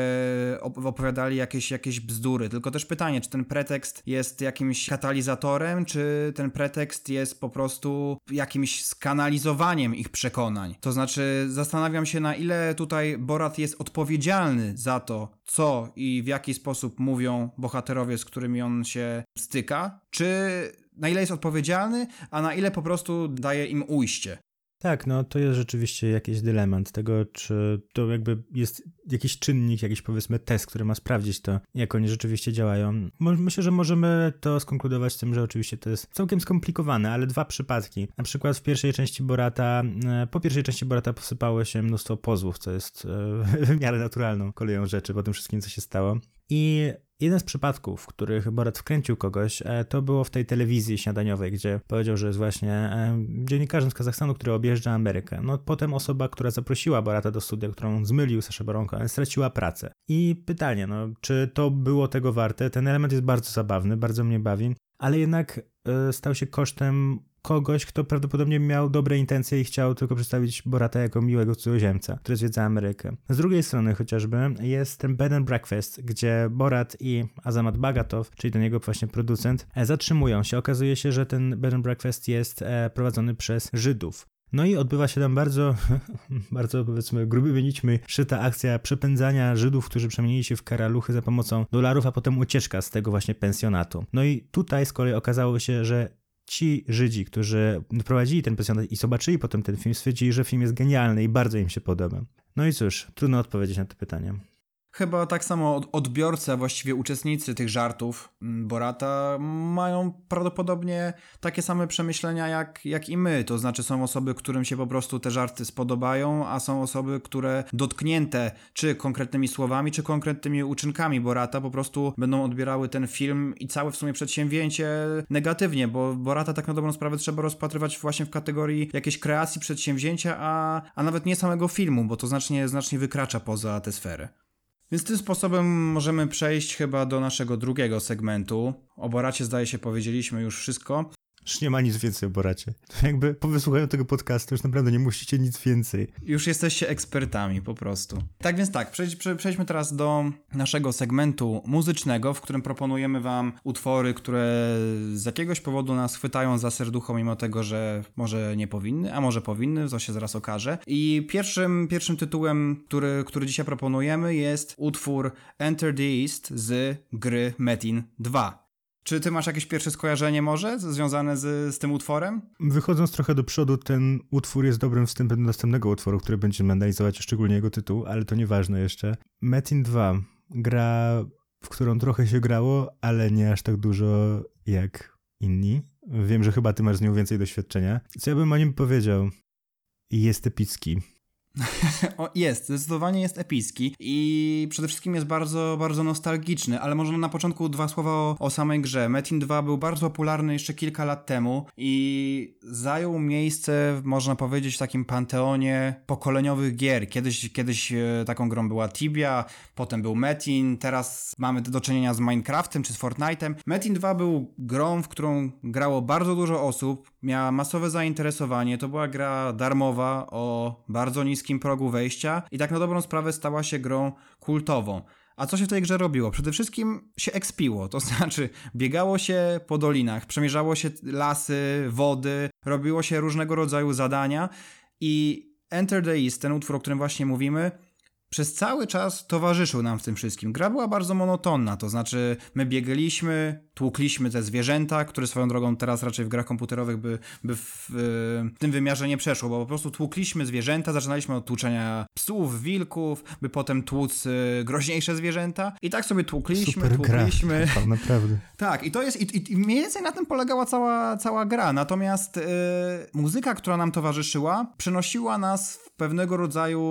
opowiadali jakieś, jakieś bzdury, tylko też pytanie, czy ten pretekst jest jakimś katalizatorem, czy ten pretekst jest po prostu jakimś skanalizowaniem ich przekonań. To znaczy, zastanawiam się, na ile tutaj Borat jest odpowiedzialny odpowiedzialny za to, co i w jaki sposób mówią bohaterowie, z którymi on się styka, czy na ile jest odpowiedzialny, a na ile po prostu daje im ujście. Tak, no to jest rzeczywiście jakiś dylemat tego, czy to jakby jest jakiś czynnik, jakiś powiedzmy test, który ma sprawdzić to, jak oni rzeczywiście działają. Myślę, że możemy to skonkludować tym, że oczywiście to jest całkiem skomplikowane, ale dwa przypadki. Na przykład w pierwszej części Borata, e, po pierwszej części Borata posypało się mnóstwo pozwów, co jest e, w miarę naturalną koleją rzeczy po tym wszystkim, co się stało. I Jeden z przypadków, w których Borat wkręcił kogoś, e, to było w tej telewizji śniadaniowej, gdzie powiedział, że jest właśnie e, dziennikarzem z Kazachstanu, który objeżdża Amerykę. No potem osoba, która zaprosiła Borata do studia, którą zmylił Sasza Baronka, straciła pracę. I pytanie, no, czy to było tego warte? Ten element jest bardzo zabawny, bardzo mnie bawi, ale jednak stał się kosztem kogoś, kto prawdopodobnie miał dobre intencje i chciał tylko przedstawić Borata jako miłego cudzoziemca, który zwiedza Amerykę. Z drugiej strony chociażby jest ten bed and breakfast, gdzie Borat i Azamat Bagatow, czyli ten jego właśnie producent, e, zatrzymują się. Okazuje się, że ten bed and breakfast jest e, prowadzony przez Żydów. No i odbywa się tam bardzo, bardzo powiedzmy grubymi nićmi szyta akcja przepędzania Żydów, którzy przemienili się w karaluchy za pomocą dolarów, a potem ucieczka z tego właśnie pensjonatu. No i tutaj z kolei okazało się, że ci Żydzi, którzy prowadzili ten pensjonat i zobaczyli potem ten film, stwierdzili, że film jest genialny i bardzo im się podoba. No i cóż, trudno odpowiedzieć na to pytanie. Chyba tak samo odbiorcy, a właściwie uczestnicy tych żartów mm, Borata mają prawdopodobnie takie same przemyślenia jak, jak i my. To znaczy są osoby, którym się po prostu te żarty spodobają, a są osoby, które dotknięte czy konkretnymi słowami, czy konkretnymi uczynkami Borata po prostu będą odbierały ten film i całe w sumie przedsięwzięcie negatywnie, bo Borata tak na dobrą sprawę trzeba rozpatrywać właśnie w kategorii jakiejś kreacji przedsięwzięcia, a, a nawet nie samego filmu, bo to znacznie, znacznie wykracza poza tę sferę. Więc tym sposobem możemy przejść chyba do naszego drugiego segmentu. O Boracie zdaje się powiedzieliśmy już wszystko. Już nie ma nic więcej o Boracie. Jakby po wysłuchaniu tego podcastu już naprawdę nie musicie nic więcej. Już jesteście ekspertami po prostu. Tak więc tak, przejdź, przejdźmy teraz do naszego segmentu muzycznego, w którym proponujemy wam utwory, które z jakiegoś powodu nas chwytają za serducho, mimo tego, że może nie powinny, a może powinny, to się zaraz okaże. I pierwszym, pierwszym tytułem, który, który dzisiaj proponujemy jest utwór Enter the East z gry Metin 2. Czy ty masz jakieś pierwsze skojarzenie może związane z, z tym utworem? Wychodząc trochę do przodu, ten utwór jest dobrym wstępem do następnego utworu, który będziemy analizować, szczególnie jego tytuł, ale to nieważne jeszcze. Metin 2, gra, w którą trochę się grało, ale nie aż tak dużo jak inni. Wiem, że chyba ty masz z nią więcej doświadczenia. Co ja bym o nim powiedział? Jest epicki. o, jest, zdecydowanie jest epicki i przede wszystkim jest bardzo, bardzo nostalgiczny, ale może na początku dwa słowa o, o samej grze. Metin 2 był bardzo popularny jeszcze kilka lat temu i zajął miejsce, można powiedzieć, w takim panteonie pokoleniowych gier. Kiedyś, kiedyś e, taką grą była Tibia, potem był Metin, teraz mamy do czynienia z Minecraftem czy z Fortnite'em. Metin 2 był grą, w którą grało bardzo dużo osób, miała masowe zainteresowanie, to była gra darmowa o bardzo niskim progu wejścia i tak na dobrą sprawę stała się grą kultową. A co się w tej grze robiło? Przede wszystkim się ekspiło, to znaczy biegało się po dolinach, przemierzało się lasy, wody, robiło się różnego rodzaju zadania i Enter the East, ten utwór, o którym właśnie mówimy, przez cały czas towarzyszył nam w tym wszystkim. Gra była bardzo monotonna, to znaczy my biegaliśmy, tłukliśmy te zwierzęta, które swoją drogą teraz raczej w grach komputerowych by, by w, w tym wymiarze nie przeszło, bo po prostu tłukliśmy zwierzęta, zaczynaliśmy od tłuczenia psów, wilków, by potem tłuc y, groźniejsze zwierzęta i tak sobie tłukliśmy, Super tłukliśmy. Gra, naprawdę. Tak, i to jest, i, i mniej więcej na tym polegała cała, cała gra, natomiast y, muzyka, która nam towarzyszyła, przenosiła nas w pewnego rodzaju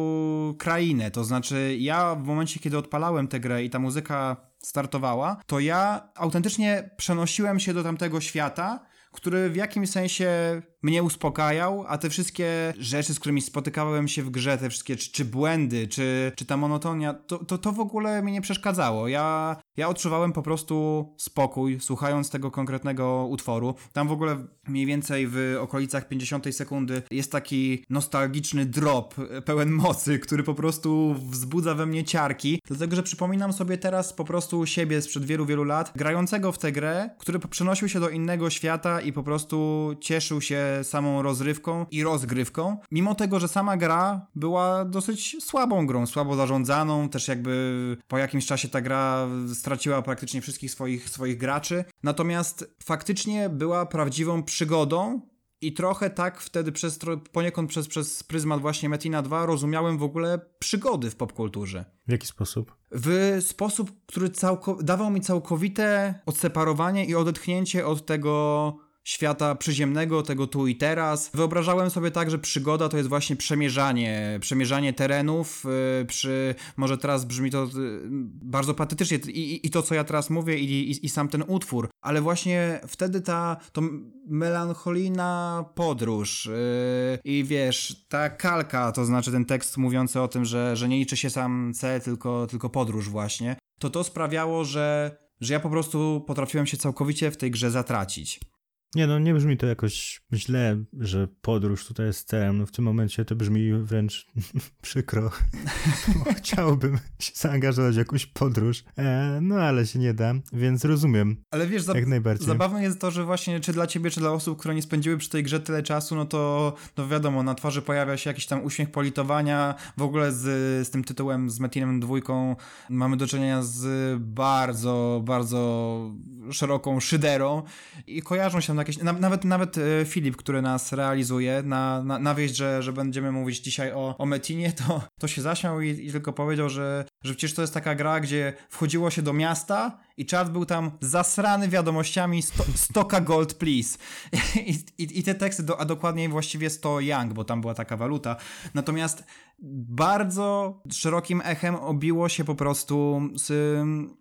krainę, to znaczy ja w momencie, kiedy odpalałem tę grę i ta muzyka startowała, to ja autentycznie przenosiłem się do tamtego świata, który w jakimś sensie mnie uspokajał, a te wszystkie rzeczy, z którymi spotykałem się w grze, te wszystkie czy, czy błędy, czy, czy ta monotonia, to, to, to w ogóle mi nie przeszkadzało. Ja, ja odczuwałem po prostu spokój, słuchając tego konkretnego utworu. Tam w ogóle mniej więcej w okolicach 50 sekundy jest taki nostalgiczny drop pełen mocy, który po prostu wzbudza we mnie ciarki, dlatego że przypominam sobie teraz po prostu siebie sprzed wielu, wielu lat, grającego w tę grę, który przenosił się do innego świata i po prostu cieszył się samą rozrywką i rozgrywką, mimo tego, że sama gra była dosyć słabą grą, słabo zarządzaną, też jakby po jakimś czasie ta gra straciła praktycznie wszystkich swoich, swoich graczy, natomiast faktycznie była prawdziwą przygodą, i trochę tak wtedy przez, poniekąd przez, przez pryzmat właśnie Metina 2 rozumiałem w ogóle przygody w popkulturze. W jaki sposób? W sposób, który dawał mi całkowite odseparowanie i odetchnięcie od tego świata przyziemnego, tego tu i teraz. Wyobrażałem sobie tak, że przygoda to jest właśnie przemierzanie, przemierzanie terenów, yy, przy, może teraz brzmi to yy, bardzo patetycznie i, i, to, co ja teraz mówię i, i, i, sam ten utwór, ale właśnie wtedy ta to melancholijna podróż yy, i wiesz, ta kalka, to znaczy ten tekst mówiący o tym, że, że nie liczy się sam cel, tylko, tylko podróż właśnie, to to sprawiało, że że ja po prostu potrafiłem się całkowicie w tej grze zatracić. Nie no, nie brzmi to jakoś źle, że podróż tutaj jest celem. No w tym momencie to brzmi wręcz przykro. Chciałbym się zaangażować w jakąś podróż, e, no ale się nie da, więc rozumiem. Ale wiesz, jak najbardziej. zabawne jest to, że właśnie czy dla ciebie, czy dla osób, które nie spędziły przy tej grze tyle czasu, no to no wiadomo, na twarzy pojawia się jakiś tam uśmiech politowania. W ogóle z, z tym tytułem, z Metinem dwójką mamy do czynienia z bardzo, bardzo szeroką szyderą i kojarzą się na jakieś, na, nawet, nawet e, Filip, który nas realizuje, na, na, na wieść, że, że będziemy mówić dzisiaj o, o Metinie, to, to się zaśmiał i, i tylko powiedział, że, że przecież to jest taka gra, gdzie wchodziło się do miasta i czat był tam zasrany wiadomościami sto, stoka gold please. I, i, I, te teksty, do, a dokładniej właściwie 100 young, bo tam była taka waluta. Natomiast bardzo szerokim echem obiło się po prostu,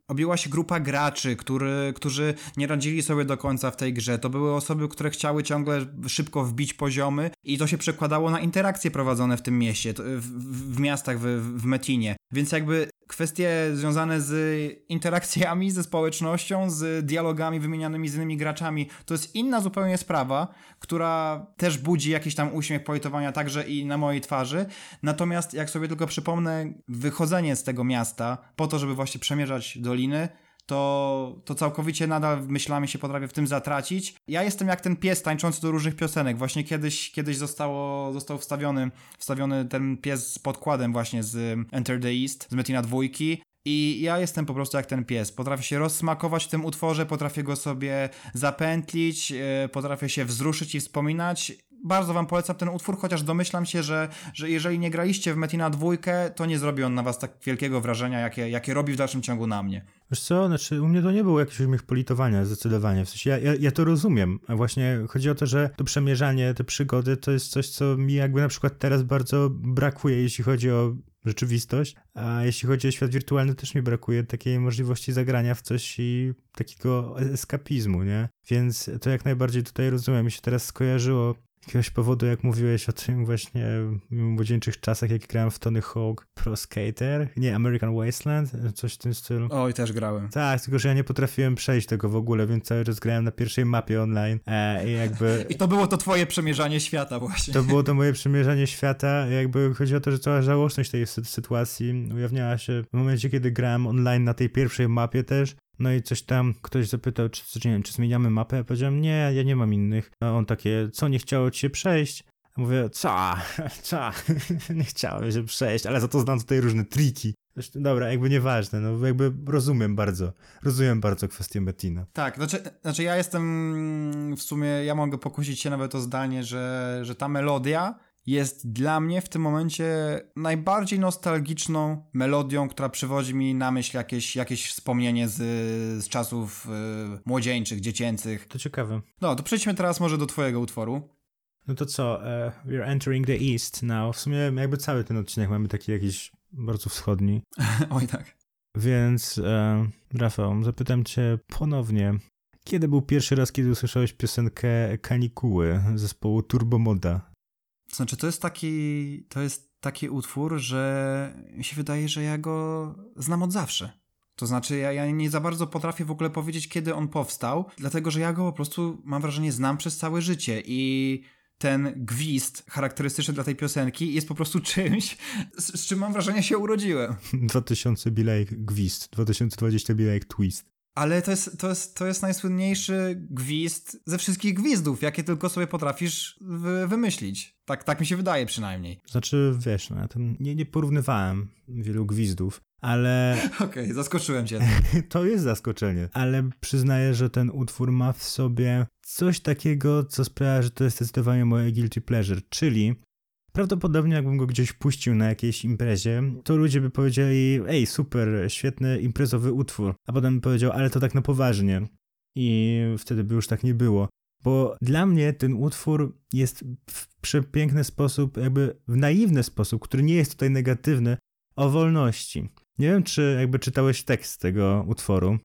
obiła się grupa graczy, który, którzy nie radzili sobie do końca w tej grze. To były osoby, które chciały ciągle szybko wbić poziomy i to się przekładało na interakcje prowadzone w tym mieście, w, w, w miastach, w, w Metinie. Więc jakby kwestie związane z interakcjami ze społecznością, z dialogami wymienianymi z innymi graczami, to jest inna zupełnie sprawa, która też budzi jakiś tam uśmiech politowania także i na mojej twarzy. Natomiast jak sobie tylko przypomnę wychodzenie z tego miasta po to, żeby właśnie przemierzać doliny, to, to całkowicie nadal myślami się potrafię w tym zatracić. Ja jestem jak ten pies tańczący do różnych piosenek. Właśnie kiedyś, kiedyś zostało, został wstawiony, wstawiony ten pies z podkładem właśnie z Enter the East, z Metina dwójki. I ja jestem po prostu jak ten pies. Potrafię się rozsmakować w tym utworze, potrafię go sobie zapętlić, yy, potrafię się wzruszyć i wspominać bardzo wam polecam ten utwór, chociaż domyślam się, że, że jeżeli nie graliście w Metina dwójkę, to nie zrobi on na was tak wielkiego wrażenia, jakie, jakie robi w dalszym ciągu na mnie. Wiesz co, znaczy u mnie to nie było jakiegoś uśmiech politowania zdecydowanie, w sensie ja, ja, ja, to rozumiem, a właśnie chodzi o to, że to przemierzanie, te przygody to jest coś, co mi jakby na przykład teraz bardzo brakuje, jeśli chodzi o rzeczywistość, a jeśli chodzi o świat wirtualny też mi brakuje takiej możliwości zagrania w coś i takiego eskapizmu, nie? Więc to jak najbardziej tutaj rozumiem, mi się teraz skojarzyło jakiegoś powodu, jak mówiłeś o tym właśnie w młodzieńczych czasach, jak grałem w Tony Hawk Pro Skater, nie, American Wasteland, coś w tym stylu. Oj, też grałem. Tak, tylko że ja nie potrafiłem przejść tego w ogóle, więc cały czas grałem na pierwszej mapie online e, i jakby... I to było to twoje przemierzanie świata właśnie. To było to moje przemierzanie świata, jakby chodzi o to, że cała żałoczność tej sytuacji ujawniała się w momencie, kiedy grałem online na tej pierwszej mapie też, no i coś tam, ktoś zapytał, czy, czy, nie czy zmieniamy mapę? Ja powiedziałem, nie, ja nie mam innych. A on takie, co, nie chciało ci się przejść? Mówię, co, co, nie chciałem się przejść, ale za to znam tutaj różne triki. Zresztą, dobra, jakby nieważne, no jakby rozumiem bardzo, rozumiem bardzo kwestię Metina. Tak, znaczy, znaczy ja jestem w sumie, ja mogę pokusić się nawet o zdanie, że, że ta melodia jest dla mnie w tym momencie najbardziej nostalgiczną melodią, która przywodzi mi na myśl jakieś, jakieś wspomnienie z, z czasów y, młodzieńczych, dziecięcych. To ciekawe. No, to przejdźmy teraz może do twojego utworu. No to co, uh, we're entering the east now. W sumie jakby cały ten odcinek mamy taki jakiś bardzo wschodni. Oj tak. Więc uh, Rafał, zapytam cię ponownie, kiedy był pierwszy raz, kiedy usłyszałeś piosenkę Kanikuły zespołu Turbomoda? Znaczy, to jest taki, to jest taki utwór, że mi się wydaje, że ja go znam od zawsze. To znaczy, ja, ja nie za bardzo potrafię w ogóle powiedzieć, kiedy on powstał, dlatego że ja go po prostu, mam wrażenie, znam przez całe życie i ten gwizd charakterystyczny dla tej piosenki jest po prostu czymś, z, z czym mam wrażenie się urodziłem. 2000 be gwizd, 2020 be twist. Ale to jest, to, jest, to jest najsłynniejszy gwizd ze wszystkich gwizdów, jakie tylko sobie potrafisz wy wymyślić. Tak, tak mi się wydaje przynajmniej. Znaczy, wiesz, no, ja tam nie, nie porównywałem wielu gwizdów, ale... Okej, okay, zaskoczyłem cię. to jest zaskoczenie, ale przyznaję, że ten utwór ma w sobie coś takiego, co sprawia, że to jest zdecydowanie moje guilty pleasure, czyli Prawdopodobnie jakbym go gdzieś puścił na jakiejś imprezie, to ludzie by powiedzieli, ej, super, świetny imprezowy utwór. A potem by powiedział, ale to tak na poważnie. I wtedy by już tak nie było. Bo dla mnie ten utwór jest w przepiękny sposób, jakby w naiwny sposób, który nie jest tutaj negatywny, o wolności. Nie wiem, czy jakby czytałeś tekst tego utworu.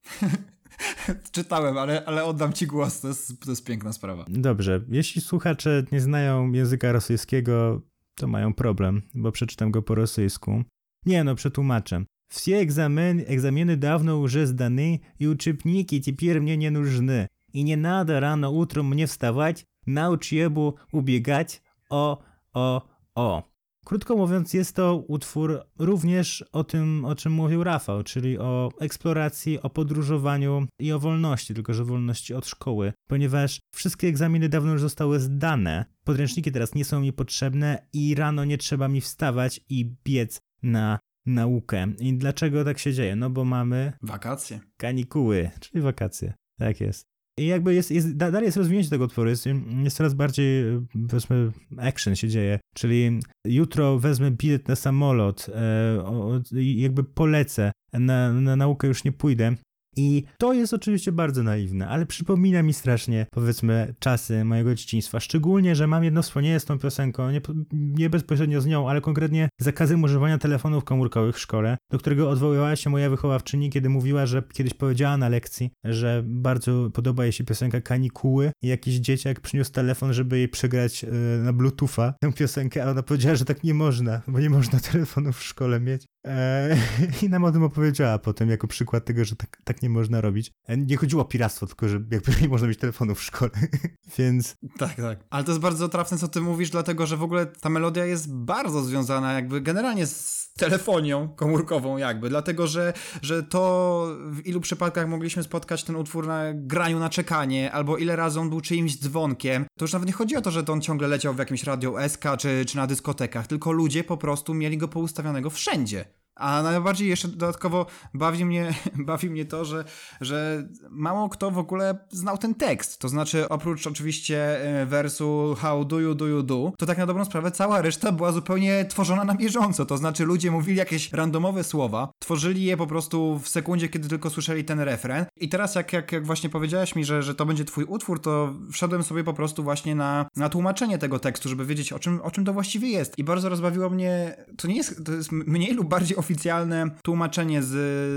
Czytałem, ale, ale oddam ci głos, to jest, to jest piękna sprawa. Dobrze, jeśli słuchacze nie znają języka rosyjskiego, to mają problem, bo przeczytam go po rosyjsku. Nie no, przetłumaczę. Все egzamin, egzaminy dawno już zdane i uczybniki теперь mnie nie нужны. I nie надо rano utrом mnie wstawać, na учебу ubiegać o, o, o. Krótko mówiąc, jest to utwór również o tym, o czym mówił Rafał, czyli o eksploracji, o podróżowaniu i o wolności, tylko że wolności od szkoły, ponieważ wszystkie egzaminy dawno już zostały zdane, podręczniki teraz nie są mi potrzebne i rano nie trzeba mi wstawać i biec na naukę. I dlaczego tak się dzieje? No bo mamy. Wakacje. Kanikuły, czyli wakacje. Tak jest. I jakby jest, jest, dalej jest rozwinięcie tego utworu, jest, jest coraz bardziej, powiedzmy, action się dzieje, czyli jutro wezmę bilet na samolot, e, o, jakby polecę, na, na naukę już nie pójdę, i to jest oczywiście bardzo naiwne, ale przypomina mi strasznie, powiedzmy, czasy mojego dzieciństwa. Szczególnie, że mam jedno wspomnienie z tą piosenką, nie, nie bezpośrednio z nią, ale konkretnie zakazem używania telefonów komórkowych w szkole, do którego odwoływała się moja wychowawczyni, kiedy mówiła, że kiedyś powiedziała na lekcji, że bardzo podoba jej się piosenka Kanikuły i jakiś dzieciak przyniósł telefon, żeby jej przegrać yy, na Bluetootha tę piosenkę, a ona powiedziała, że tak nie można, bo nie można telefonów w szkole mieć. Eee, I nam o tym opowiedziała potem jako przykład tego, że tak, tak nie można robić. E, nie chodziło o piractwo, tylko że jakby nie można mieć telefonu w szkole, więc... Tak, tak. Ale to jest bardzo trafne, co ty mówisz, dlatego, że w ogóle ta melodia jest bardzo związana jakby generalnie z telefonią komórkową jakby, dlatego, że, że to w ilu przypadkach mogliśmy spotkać ten utwór na graniu na czekanie, albo ile razy on był czyimś dzwonkiem. To już nawet nie chodzi o to, że to on ciągle leciał w jakimś radio SK czy, czy na dyskotekach, tylko ludzie po prostu mieli go poustawionego wszędzie. A najbardziej jeszcze dodatkowo bawi mnie, bawi mnie to, że, że mało kto w ogóle znał ten tekst. To znaczy, oprócz oczywiście e, wersu How do you do you do, to tak na dobrą sprawę cała reszta była zupełnie tworzona na bieżąco. To znaczy, ludzie mówili jakieś randomowe słowa, tworzyli je po prostu w sekundzie, kiedy tylko słyszeli ten refren. I teraz, jak, jak, jak właśnie powiedziałeś mi, że, że to będzie twój utwór, to wszedłem sobie po prostu właśnie na, na tłumaczenie tego tekstu, żeby wiedzieć, o czym, o czym to właściwie jest. I bardzo rozbawiło mnie, to nie jest, to jest mniej lub bardziej oficjalne tłumaczenie z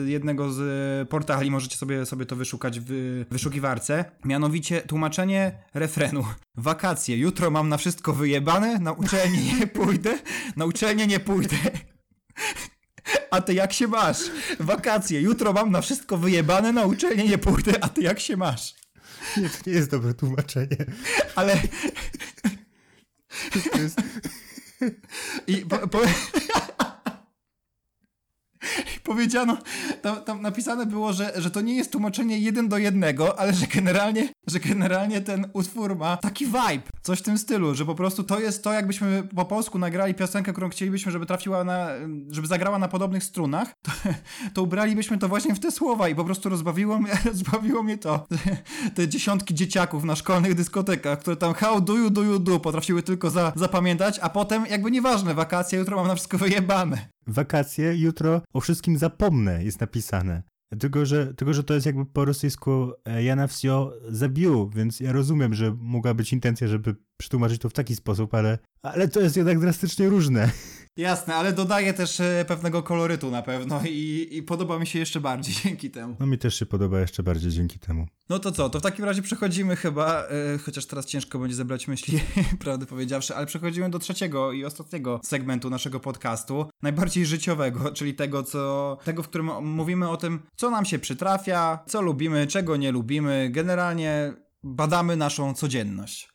jednego z portali, możecie sobie, sobie to wyszukać w wyszukiwarce, mianowicie tłumaczenie refrenu. Wakacje, jutro mam na wszystko wyjebane, na uczelnię nie pójdę, na uczelnię nie pójdę. A ty jak się masz? Wakacje, jutro mam na wszystko wyjebane, na uczelnię nie pójdę, a ty jak się masz? Nie, to nie jest dobre tłumaczenie. Ale... To jest... I po, po... powiedziano, tam, tam, napisane było, że, że to nie jest tłumaczenie jeden do jednego, ale że generalnie, że generalnie ten utwór ma taki vibe, coś w tym stylu, że po prostu to jest to, jakbyśmy po polsku nagrali piosenkę, którą chcielibyśmy, żeby trafiła na, żeby zagrała na podobnych strunach, to, to ubralibyśmy to właśnie w te słowa i po prostu rozbawiło mnie, rozbawiło mnie to. Te dziesiątki dzieciaków na szkolnych dyskotekach, które tam how do you do you do potrafiły tylko za, zapamiętać, a potem jakby nieważne, wakacje, jutro mam na wszystko wyjebane wakacje, jutro o wszystkim zapomnę, jest napisane. Tylko że, tylko, że to jest jakby po rosyjsku e, ja na wsio zabił, więc ja rozumiem, że mogła być intencja, żeby przetłumaczyć to w taki sposób, ale, ale to jest jednak drastycznie różne. Jasne, ale dodaje też e, pewnego kolorytu na pewno i, i podoba mi się jeszcze bardziej dzięki temu. No mi też się podoba jeszcze bardziej dzięki temu. No to co, to w takim razie przechodzimy chyba, yy, chociaż teraz ciężko będzie zebrać myśli, prawdę powiedziawszy, ale przechodzimy do trzeciego i ostatniego segmentu naszego podcastu, najbardziej życiowego, czyli tego, co, tego, w którym mówimy o tym, co nam się przytrafia, co lubimy, czego nie lubimy, generalnie badamy naszą codzienność.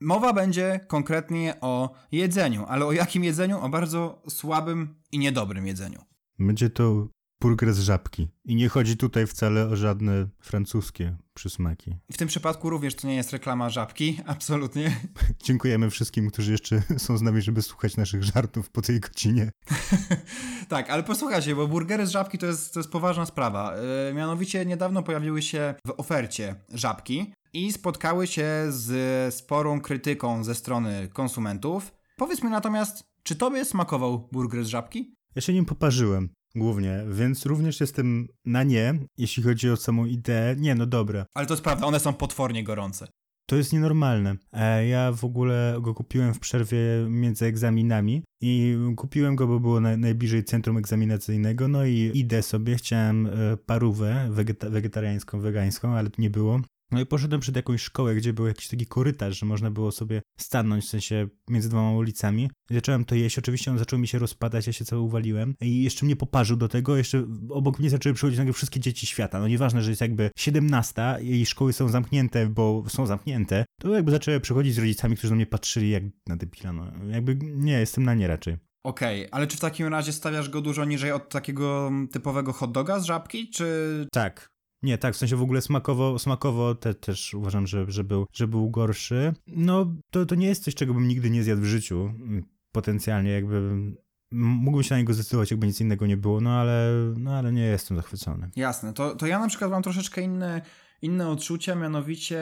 Mowa będzie konkretnie o jedzeniu, ale o jakim jedzeniu? O bardzo słabym i niedobrym jedzeniu. Będzie to burger z żabki. I nie chodzi tutaj wcale o żadne francuskie przysmaki. W tym przypadku również to nie jest reklama żabki, absolutnie. Dziękujemy wszystkim, którzy jeszcze są z nami, żeby słuchać naszych żartów po tej godzinie. tak, ale posłuchajcie, bo burgery z żabki to jest, to jest poważna sprawa. Yy, mianowicie niedawno pojawiły się w ofercie żabki i spotkały się z sporą krytyką ze strony konsumentów. Powiedz mi natomiast, czy tobie smakował burger z żabki? Ja się nim poparzyłem głównie, więc również jestem na nie, jeśli chodzi o samą ideę. Nie, no dobre. Ale to jest prawda, one są potwornie gorące. To jest nienormalne. E, ja w ogóle go kupiłem w przerwie między egzaminami i kupiłem go, bo było na, najbliżej centrum egzaminacyjnego, no i idę sobie, chciałem e, parówę wegeta wegetariańską, wegańską, ale tu nie było. No i poszedłem przed jakąś szkołę, gdzie był jakiś taki korytarz, że można było sobie stanąć, w sensie między dwoma ulicami. I zacząłem to jeść, oczywiście on zaczął mi się rozpadać, ja się cały uwaliłem i jeszcze mnie poparzył do tego, jeszcze obok mnie zaczęły przychodzić nagle wszystkie dzieci świata. No nieważne, że jest jakby 17 i szkoły są zamknięte, bo są zamknięte, to jakby zaczęły przychodzić z rodzicami, którzy na mnie patrzyli jak na debila, no jakby nie, jestem na nie raczej. Okej, okay, ale czy w takim razie stawiasz go dużo niżej od takiego typowego hot doga z żabki, czy... Tak, nie, tak, w sensie w ogóle smakowo, smakowo te, też uważam, że, że, był, że był gorszy. No, to, to nie jest coś, czego bym nigdy nie zjadł w życiu, mm, potencjalnie jakby... Mógłbym się na niego zdecydować, jakby nic innego nie było, no ale, no ale nie jestem zachwycony. Jasne, to, to ja na przykład mam troszeczkę inne, inne odczucia, mianowicie,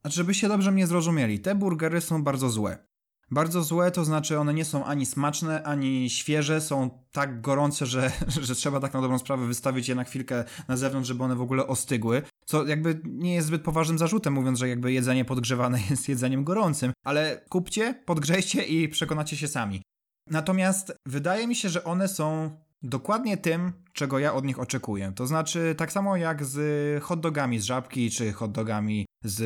znaczy żebyście dobrze mnie zrozumieli, te burgery są bardzo złe. Bardzo złe, to znaczy one nie są ani smaczne, ani świeże, są tak gorące, że, że trzeba tak na dobrą sprawę wystawić je na chwilkę na zewnątrz, żeby one w ogóle ostygły. Co jakby nie jest zbyt poważnym zarzutem, mówiąc, że jakby jedzenie podgrzewane jest jedzeniem gorącym. Ale kupcie, podgrzejcie i przekonacie się sami. Natomiast wydaje mi się, że one są dokładnie tym, czego ja od nich oczekuję. To znaczy, tak samo jak z hotdogami z żabki, czy hotdogami z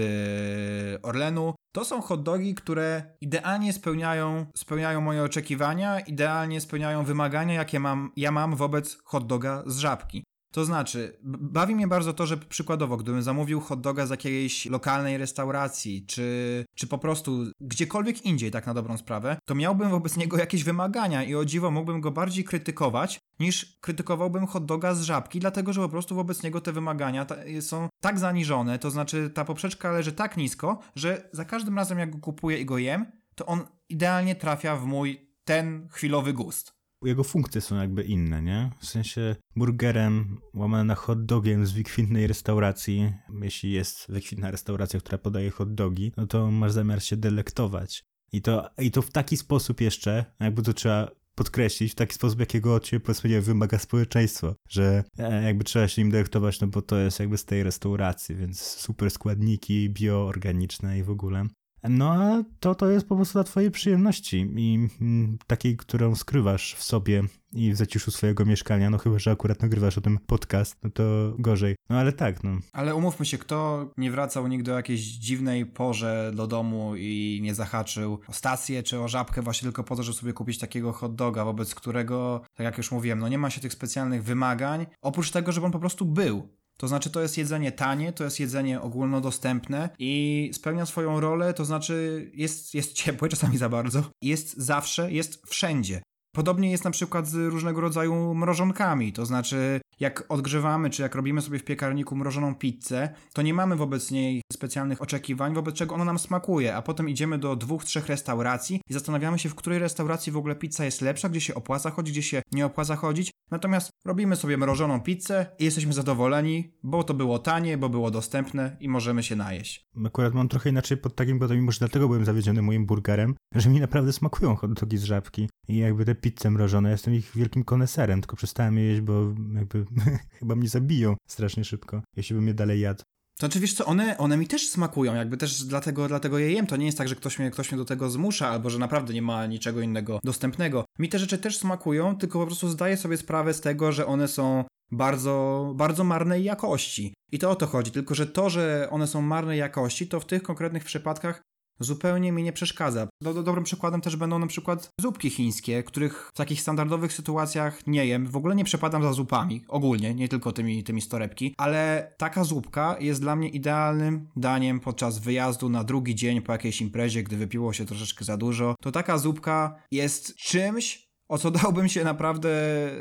Orlenu, to są hotdogi, które idealnie spełniają, spełniają moje oczekiwania, idealnie spełniają wymagania, jakie mam, ja mam wobec hotdoga z żabki. To znaczy, bawi mnie bardzo to, że przykładowo, gdybym zamówił hot doga z jakiejś lokalnej restauracji, czy, czy po prostu gdziekolwiek indziej, tak na dobrą sprawę, to miałbym wobec niego jakieś wymagania i o dziwo mógłbym go bardziej krytykować, niż krytykowałbym hot doga z żabki, dlatego że po prostu wobec niego te wymagania są tak zaniżone, to znaczy ta poprzeczka leży tak nisko, że za każdym razem jak go kupuję i go jem, to on idealnie trafia w mój ten chwilowy gust. Jego funkcje są jakby inne, nie? W sensie burgerem łamane na hot dogiem z wykwintnej restauracji, jeśli jest wykwintna restauracja, która podaje hot dogi, no to masz zamiar się delektować. I to, I to w taki sposób jeszcze, jakby to trzeba podkreślić, w taki sposób, jakiego od ciebie powiedzmy nie wymaga społeczeństwo, że e, jakby trzeba się im delektować, no bo to jest jakby z tej restauracji, więc super składniki bioorganiczne i w ogóle. No a to to jest po prostu dla twojej przyjemności i mm, takiej, którą skrywasz w sobie i w zaciszu swojego mieszkania, no chyba, że akurat nagrywasz o tym podcast, no to gorzej. No ale tak, no. Ale umówmy się, kto nie wracał nigdy o jakiejś dziwnej porze do domu i nie zahaczył o stację czy o żabkę właśnie tylko po to, żeby sobie kupić takiego hot doga, wobec którego, tak jak już mówiłem, no nie ma się tych specjalnych wymagań, oprócz tego, żeby on po prostu był. To znaczy, to jest jedzenie tanie, to jest jedzenie ogólnodostępne i spełnia swoją rolę, to znaczy jest, jest ciepłe, czasami za bardzo, jest zawsze, jest wszędzie. Podobnie jest na przykład z różnego rodzaju mrożonkami, to znaczy jak odgrzewamy, czy jak robimy sobie w piekarniku mrożoną pizzę, to nie mamy wobec niej specjalnych oczekiwań, wobec czego ona nam smakuje, a potem idziemy do dwóch, trzech restauracji i zastanawiamy się, w której restauracji w ogóle pizza jest lepsza, gdzie się opłaca chodzić, gdzie się nie opłaca chodzić. Natomiast robimy sobie mrożoną pizzę i jesteśmy zadowoleni, bo to było tanie, bo było dostępne i możemy się najeść. Akurat mam trochę inaczej pod takim kątem, może dlatego byłem zawiedziony moim burgerem, że mi naprawdę smakują hot dogi z żabki i jakby te pizze mrożone, jestem ich wielkim koneserem, tylko przestałem je jeść, bo jakby chyba mnie zabiją strasznie szybko, jeśli bym je dalej jadł. To znaczy, wiesz co, one, one mi też smakują, jakby też dlatego, dlatego je jem. To nie jest tak, że ktoś mnie, ktoś mnie do tego zmusza, albo że naprawdę nie ma niczego innego dostępnego. Mi te rzeczy też smakują, tylko po prostu zdaję sobie sprawę z tego, że one są bardzo, bardzo marnej jakości. I to o to chodzi, tylko że to, że one są marnej jakości, to w tych konkretnych przypadkach zupełnie mi nie przeszkadza. Do, do, dobrym przykładem też będą na przykład zupki chińskie, których w takich standardowych sytuacjach nie jem. W ogóle nie przepadam za zupami, ogólnie, nie tylko tymi, tymi storepki, ale taka zupka jest dla mnie idealnym daniem podczas wyjazdu na drugi dzień po jakiejś imprezie, gdy wypiło się troszeczkę za dużo. To taka zupka jest czymś, o co dałbym się naprawdę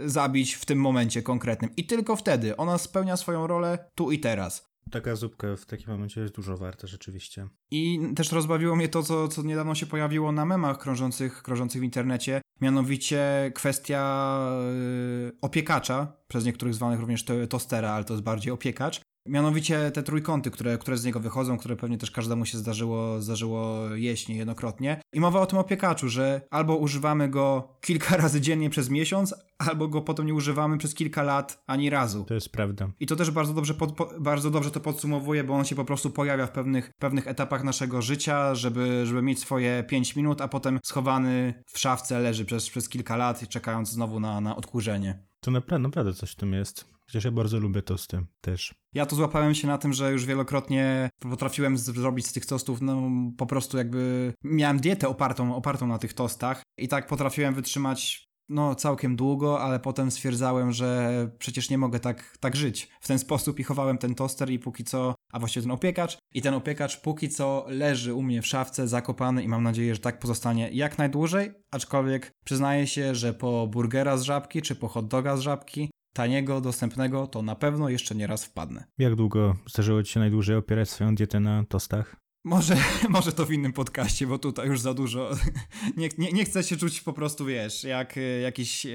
zabić w tym momencie konkretnym. I tylko wtedy ona spełnia swoją rolę tu i teraz. Taka zupka w takim momencie jest dużo warta rzeczywiście. I też rozbawiło mnie to, co, co niedawno się pojawiło na memach krążących, krążących w internecie, mianowicie kwestia yy, opiekacza, przez niektórych zwanych również tostera, ale to jest bardziej opiekacz, Mianowicie te trójkąty, które, które z niego wychodzą, które pewnie też każdemu się zdarzyło, zdarzyło jeść niejednokrotnie. I mowa o tym opiekaczu, że albo używamy go kilka razy dziennie przez miesiąc, albo go potem nie używamy przez kilka lat ani razu. To jest prawda. I to też bardzo dobrze, pod, po, bardzo dobrze to podsumowuje, bo on się po prostu pojawia w pewnych, pewnych etapach naszego życia, żeby, żeby mieć swoje 5 minut, a potem schowany w szafce leży przez, przez kilka lat, czekając znowu na, na odkurzenie. To naprawdę, naprawdę coś w tym jest. Chociaż ja bardzo lubię tosty też. Ja to złapałem się na tym, że już wielokrotnie potrafiłem zrobić z tych tostów, no po prostu jakby miałem dietę opartą, opartą na tych tostach i tak potrafiłem wytrzymać no całkiem długo, ale potem stwierdzałem, że przecież nie mogę tak, tak żyć w ten sposób i chowałem ten toster i póki co, a właściwie ten opiekacz i ten opiekacz póki co leży u mnie w szafce zakopany i mam nadzieję, że tak pozostanie jak najdłużej, aczkolwiek przyznaję się, że po burgera z żabki czy po hot doga z żabki taniego, dostępnego, to na pewno jeszcze nie raz wpadnę. Jak długo zdarzyło Ci się najdłużej opierać swoją dietę na tostach? Może, może to w innym podcaście, bo tutaj już za dużo. Nie, nie, nie chcę się czuć po prostu, wiesz, jak e, jakiś e,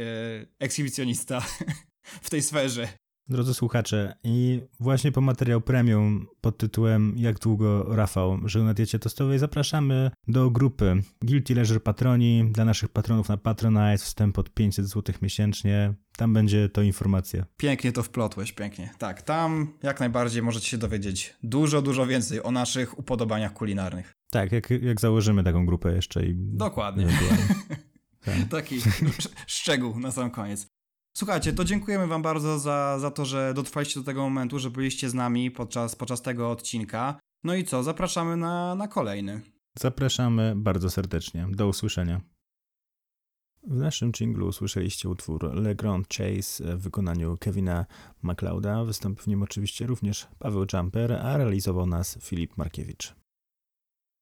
ekshibicjonista w tej sferze. Drodzy słuchacze, i właśnie po materiał premium pod tytułem Jak długo Rafał żył na diecie tostowej zapraszamy do grupy Guilty Leisure Patroni dla naszych patronów na Patronite, wstęp od 500 zł miesięcznie. Tam będzie to informacja. Pięknie to wplotłeś, pięknie. Tak, tam jak najbardziej możecie się dowiedzieć dużo, dużo więcej o naszych upodobaniach kulinarnych. Tak, jak, jak założymy taką grupę jeszcze i... Dokładnie. tak. Taki szczegół na sam koniec. Słuchajcie, to dziękujemy Wam bardzo za, za to, że dotrwaliście do tego momentu, że byliście z nami podczas, podczas tego odcinka. No i co, zapraszamy na, na kolejny. Zapraszamy bardzo serdecznie. Do usłyszenia. W naszym jinglu usłyszeliście utwór Le Grand Chase w wykonaniu Kevina MacLeoda. Wystąpił w nim oczywiście również Paweł Jumper, a realizował nas Filip Markiewicz.